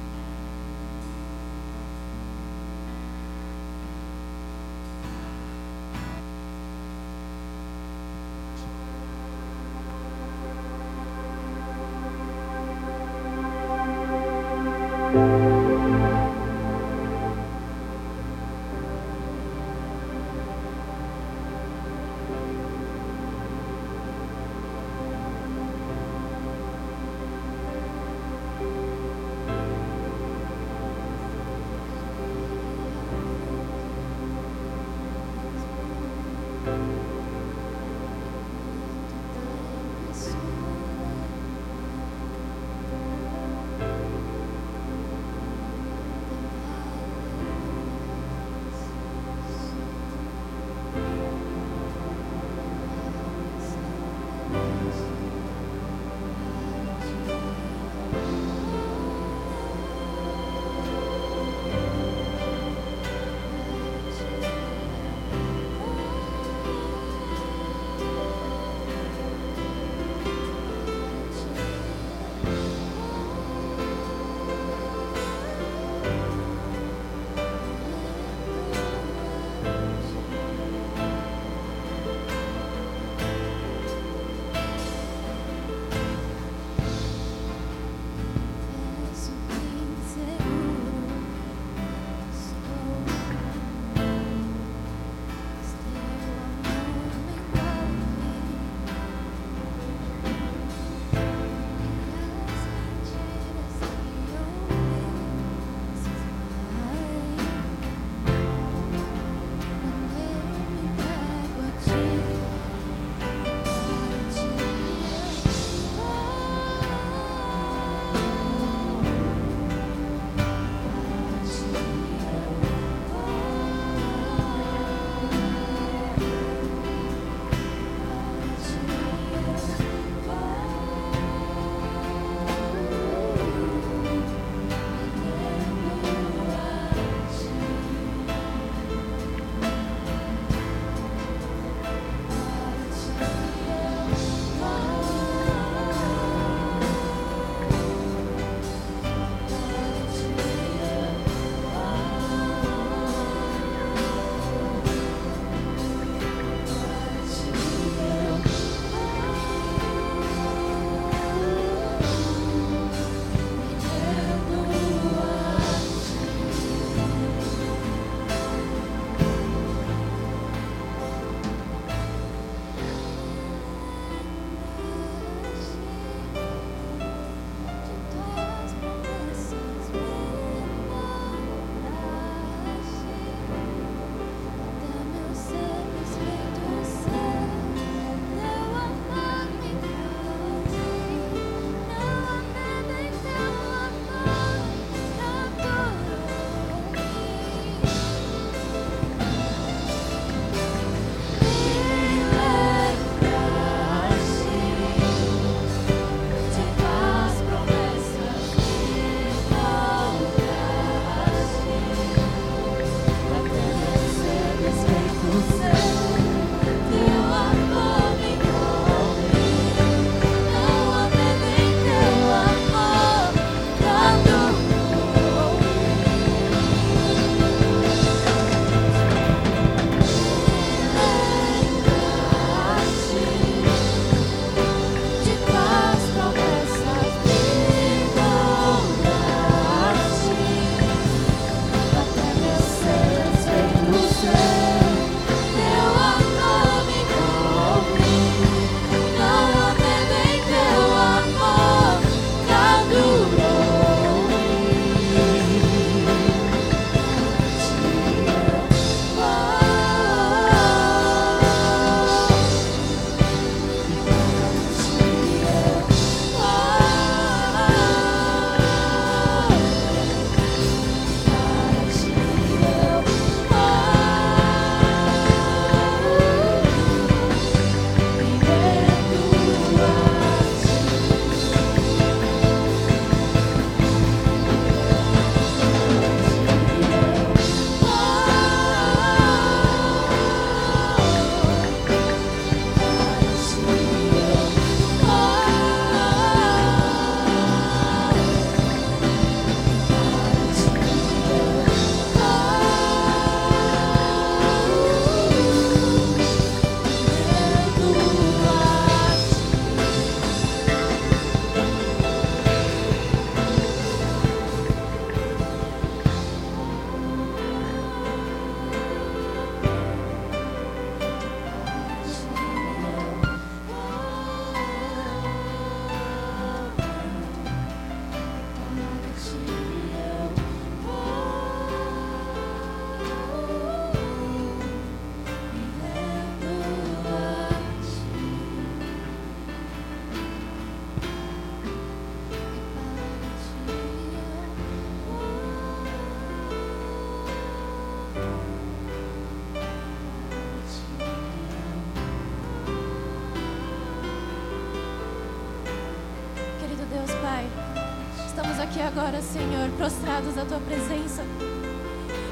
Aqui agora, Senhor, prostrados à tua presença,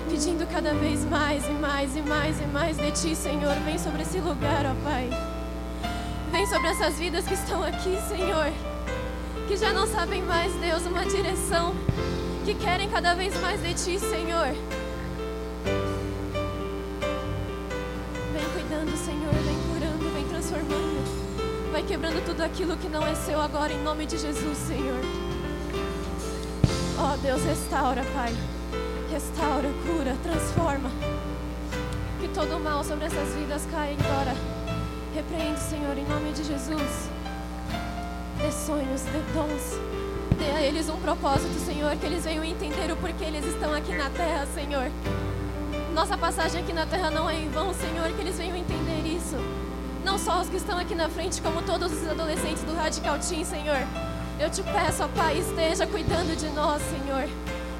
pedindo cada vez mais e mais e mais e mais de ti, Senhor. Vem sobre esse lugar, ó Pai. Vem sobre essas vidas que estão aqui, Senhor, que já não sabem mais, Deus, uma direção, que querem cada vez mais de ti, Senhor. Vem cuidando, Senhor, vem curando, vem transformando. Vai quebrando tudo aquilo que não é seu agora, em nome de Jesus, Senhor. Ó oh, Deus, restaura, Pai. Restaura, cura, transforma. Que todo mal sobre essas vidas caia agora. Repreende, Senhor, em nome de Jesus. Dê sonhos, dê dons. Dê a eles um propósito, Senhor, que eles venham entender o porquê eles estão aqui na terra, Senhor. Nossa passagem aqui na terra não é em vão, Senhor, que eles venham entender isso. Não só os que estão aqui na frente, como todos os adolescentes do Radical Team, Senhor. Eu te peço, ó Pai, esteja cuidando de nós, Senhor.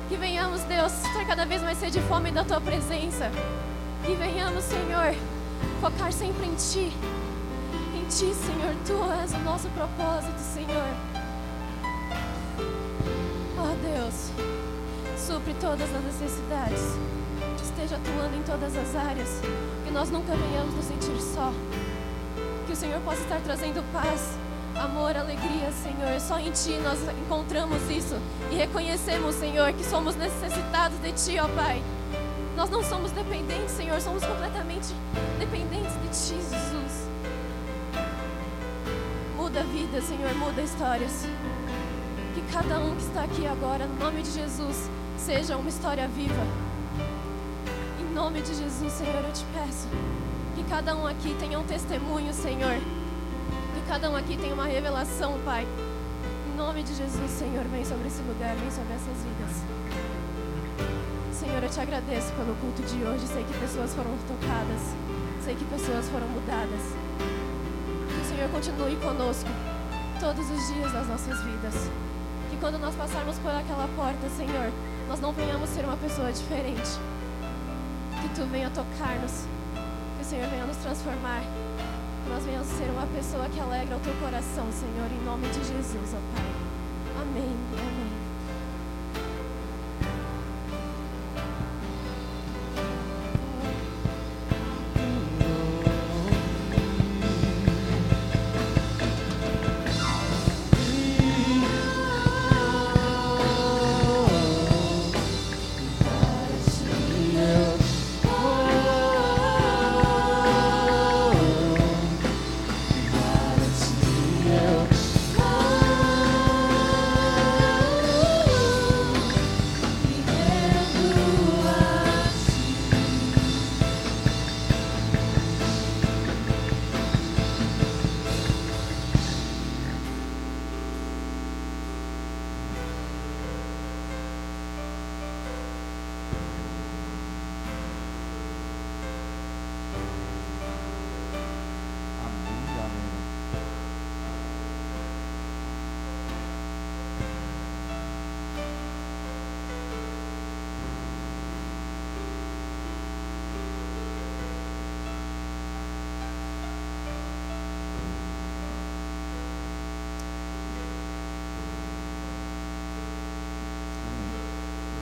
Que venhamos, Deus, ter cada vez mais sede de fome da Tua presença. Que venhamos, Senhor, focar sempre em Ti. Em Ti, Senhor, Tu és o nosso propósito, Senhor. Ó Deus, supre todas as necessidades. Esteja atuando em todas as áreas. Que nós nunca venhamos nos sentir só. Que o Senhor possa estar trazendo paz amor, alegria, Senhor. Só em Ti nós encontramos isso e reconhecemos, Senhor, que somos necessitados de Ti, ó Pai. Nós não somos dependentes, Senhor, somos completamente dependentes de Ti, Jesus. Muda a vida, Senhor, muda histórias. Que cada um que está aqui agora, no nome de Jesus, seja uma história viva. Em nome de Jesus, Senhor, eu te peço que cada um aqui tenha um testemunho, Senhor cada um aqui tem uma revelação, Pai. Em nome de Jesus, Senhor, vem sobre esse lugar, vem sobre essas vidas. Senhor, eu te agradeço pelo culto de hoje. Sei que pessoas foram tocadas, sei que pessoas foram mudadas. Que o Senhor continue conosco todos os dias das nossas vidas. Que quando nós passarmos por aquela porta, Senhor, nós não venhamos ser uma pessoa diferente. Que tu venha tocar-nos. Que o Senhor venha nos transformar nós venhamos ser uma pessoa que alegra o teu coração, Senhor, em nome de Jesus, ó Pai.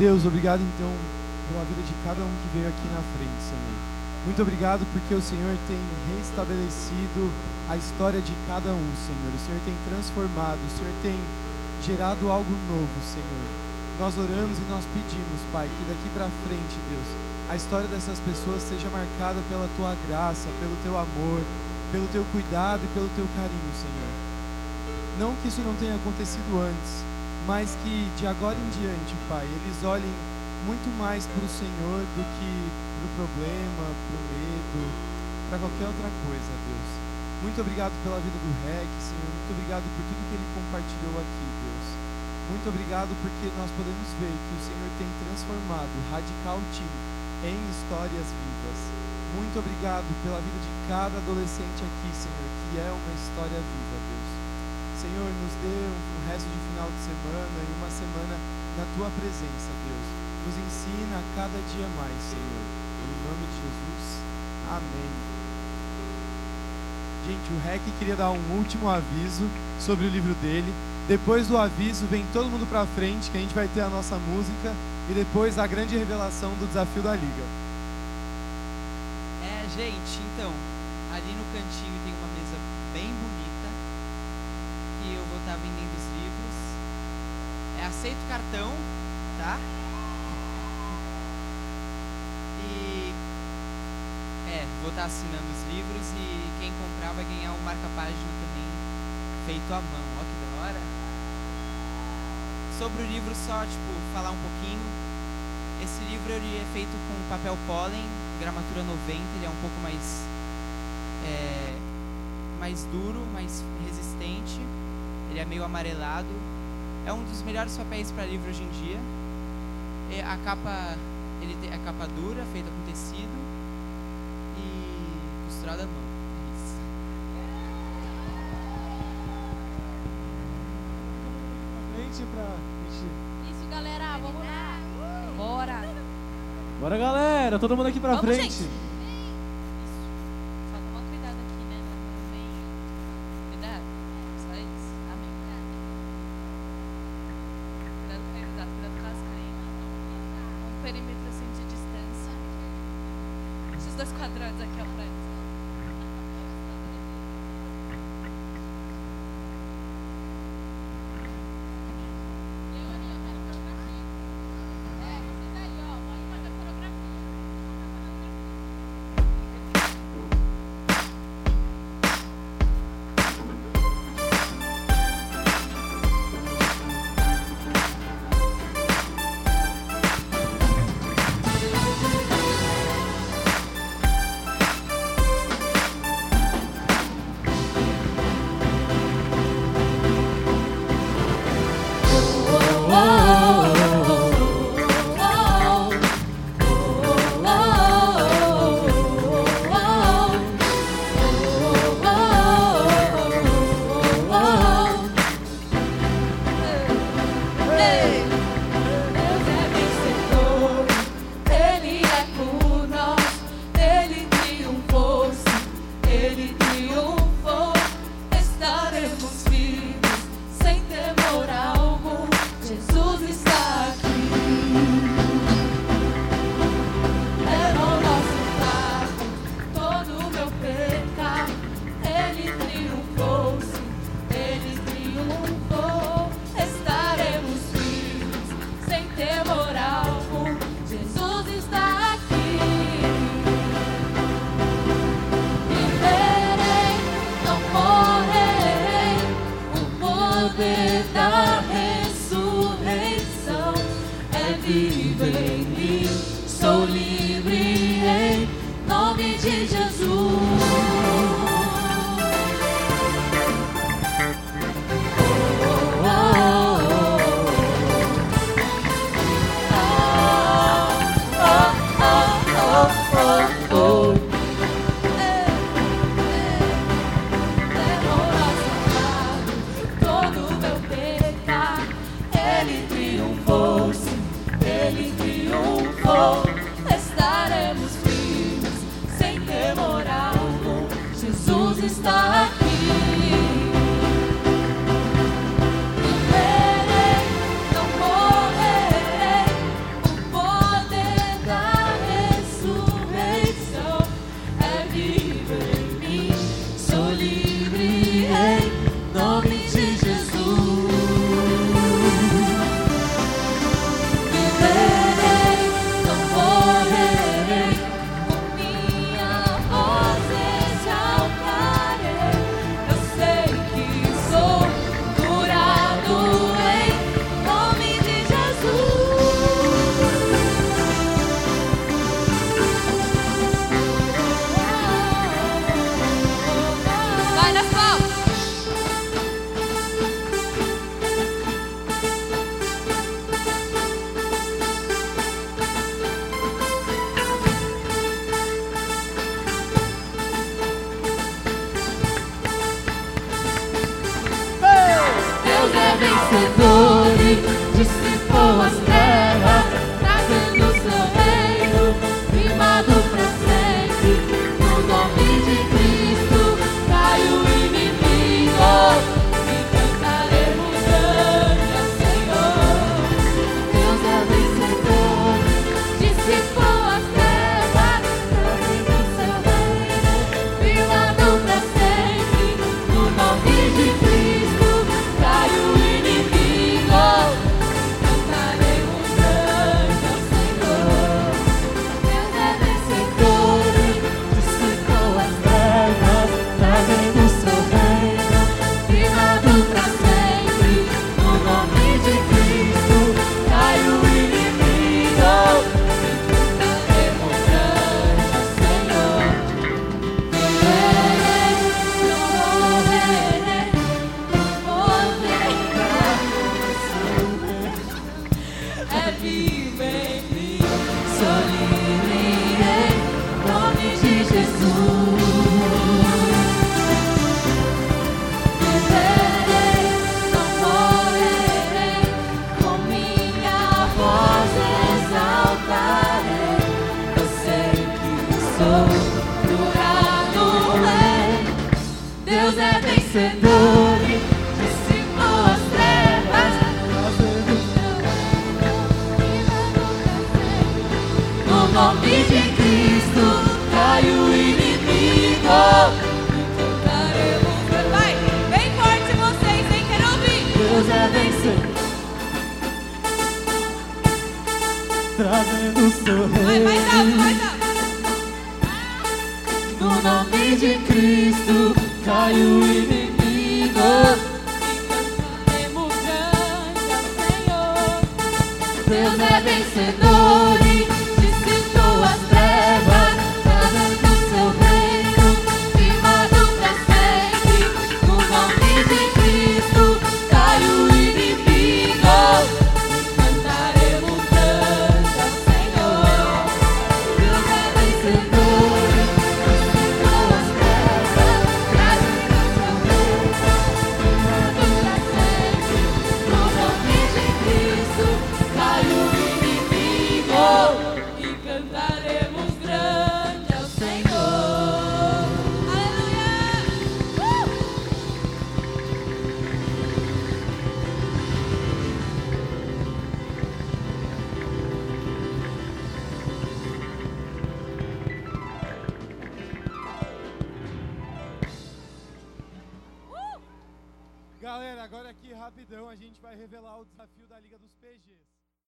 Deus, obrigado então pela vida de cada um que veio aqui na frente, Senhor. Muito obrigado porque o Senhor tem restabelecido a história de cada um, Senhor. O Senhor tem transformado, o Senhor tem gerado algo novo, Senhor. Nós oramos e nós pedimos, Pai, que daqui para frente, Deus, a história dessas pessoas seja marcada pela tua graça, pelo teu amor, pelo teu cuidado e pelo teu carinho, Senhor. Não que isso não tenha acontecido antes, mas que de agora em diante, Pai, eles olhem muito mais para o Senhor do que para o problema, para o medo, para qualquer outra coisa, Deus. Muito obrigado pela vida do REC, Senhor. Muito obrigado por tudo que ele compartilhou aqui, Deus. Muito obrigado porque nós podemos ver que o Senhor tem transformado Radical Team em histórias vivas. Muito obrigado pela vida de cada adolescente aqui, Senhor, que é uma história viva, Deus. Senhor, nos dê um resto de final de semana e uma semana na tua presença, Deus. Nos ensina a cada dia mais, Senhor. Em nome de Jesus. Amém. Gente, o REC queria dar um último aviso sobre o livro dele. Depois do aviso, vem todo mundo para frente, que a gente vai ter a nossa música e depois a grande revelação do desafio da liga. É, gente, então, ali no cantinho tem uma mesa bem bonita que eu vou estar vendendo os livros. É aceito cartão, tá? E é, vou estar assinando os livros e quem comprar vai ganhar um marca-página também feito à mão. Ó que da hora. Sobre o livro só, tipo, falar um pouquinho. Esse livro ele é feito com papel pólen, gramatura 90, ele é um pouco mais é, mais duro, mais resistente. Ele é meio amarelado. É um dos melhores papéis para livro hoje em dia. E a capa ele tem a capa dura, feita com tecido e costurada à mão. É pra. Isso, galera, vamos lá. Bora. Bora, galera, todo mundo aqui pra Vamos, frente. gente. Só tomar cuidado aqui, né? no meio. Cuidado. Só isso. Amém. Cuidado com o candidato, cuidado com as cremas. Um perímetro assim de distância. Os dois quadrantes aqui à frente.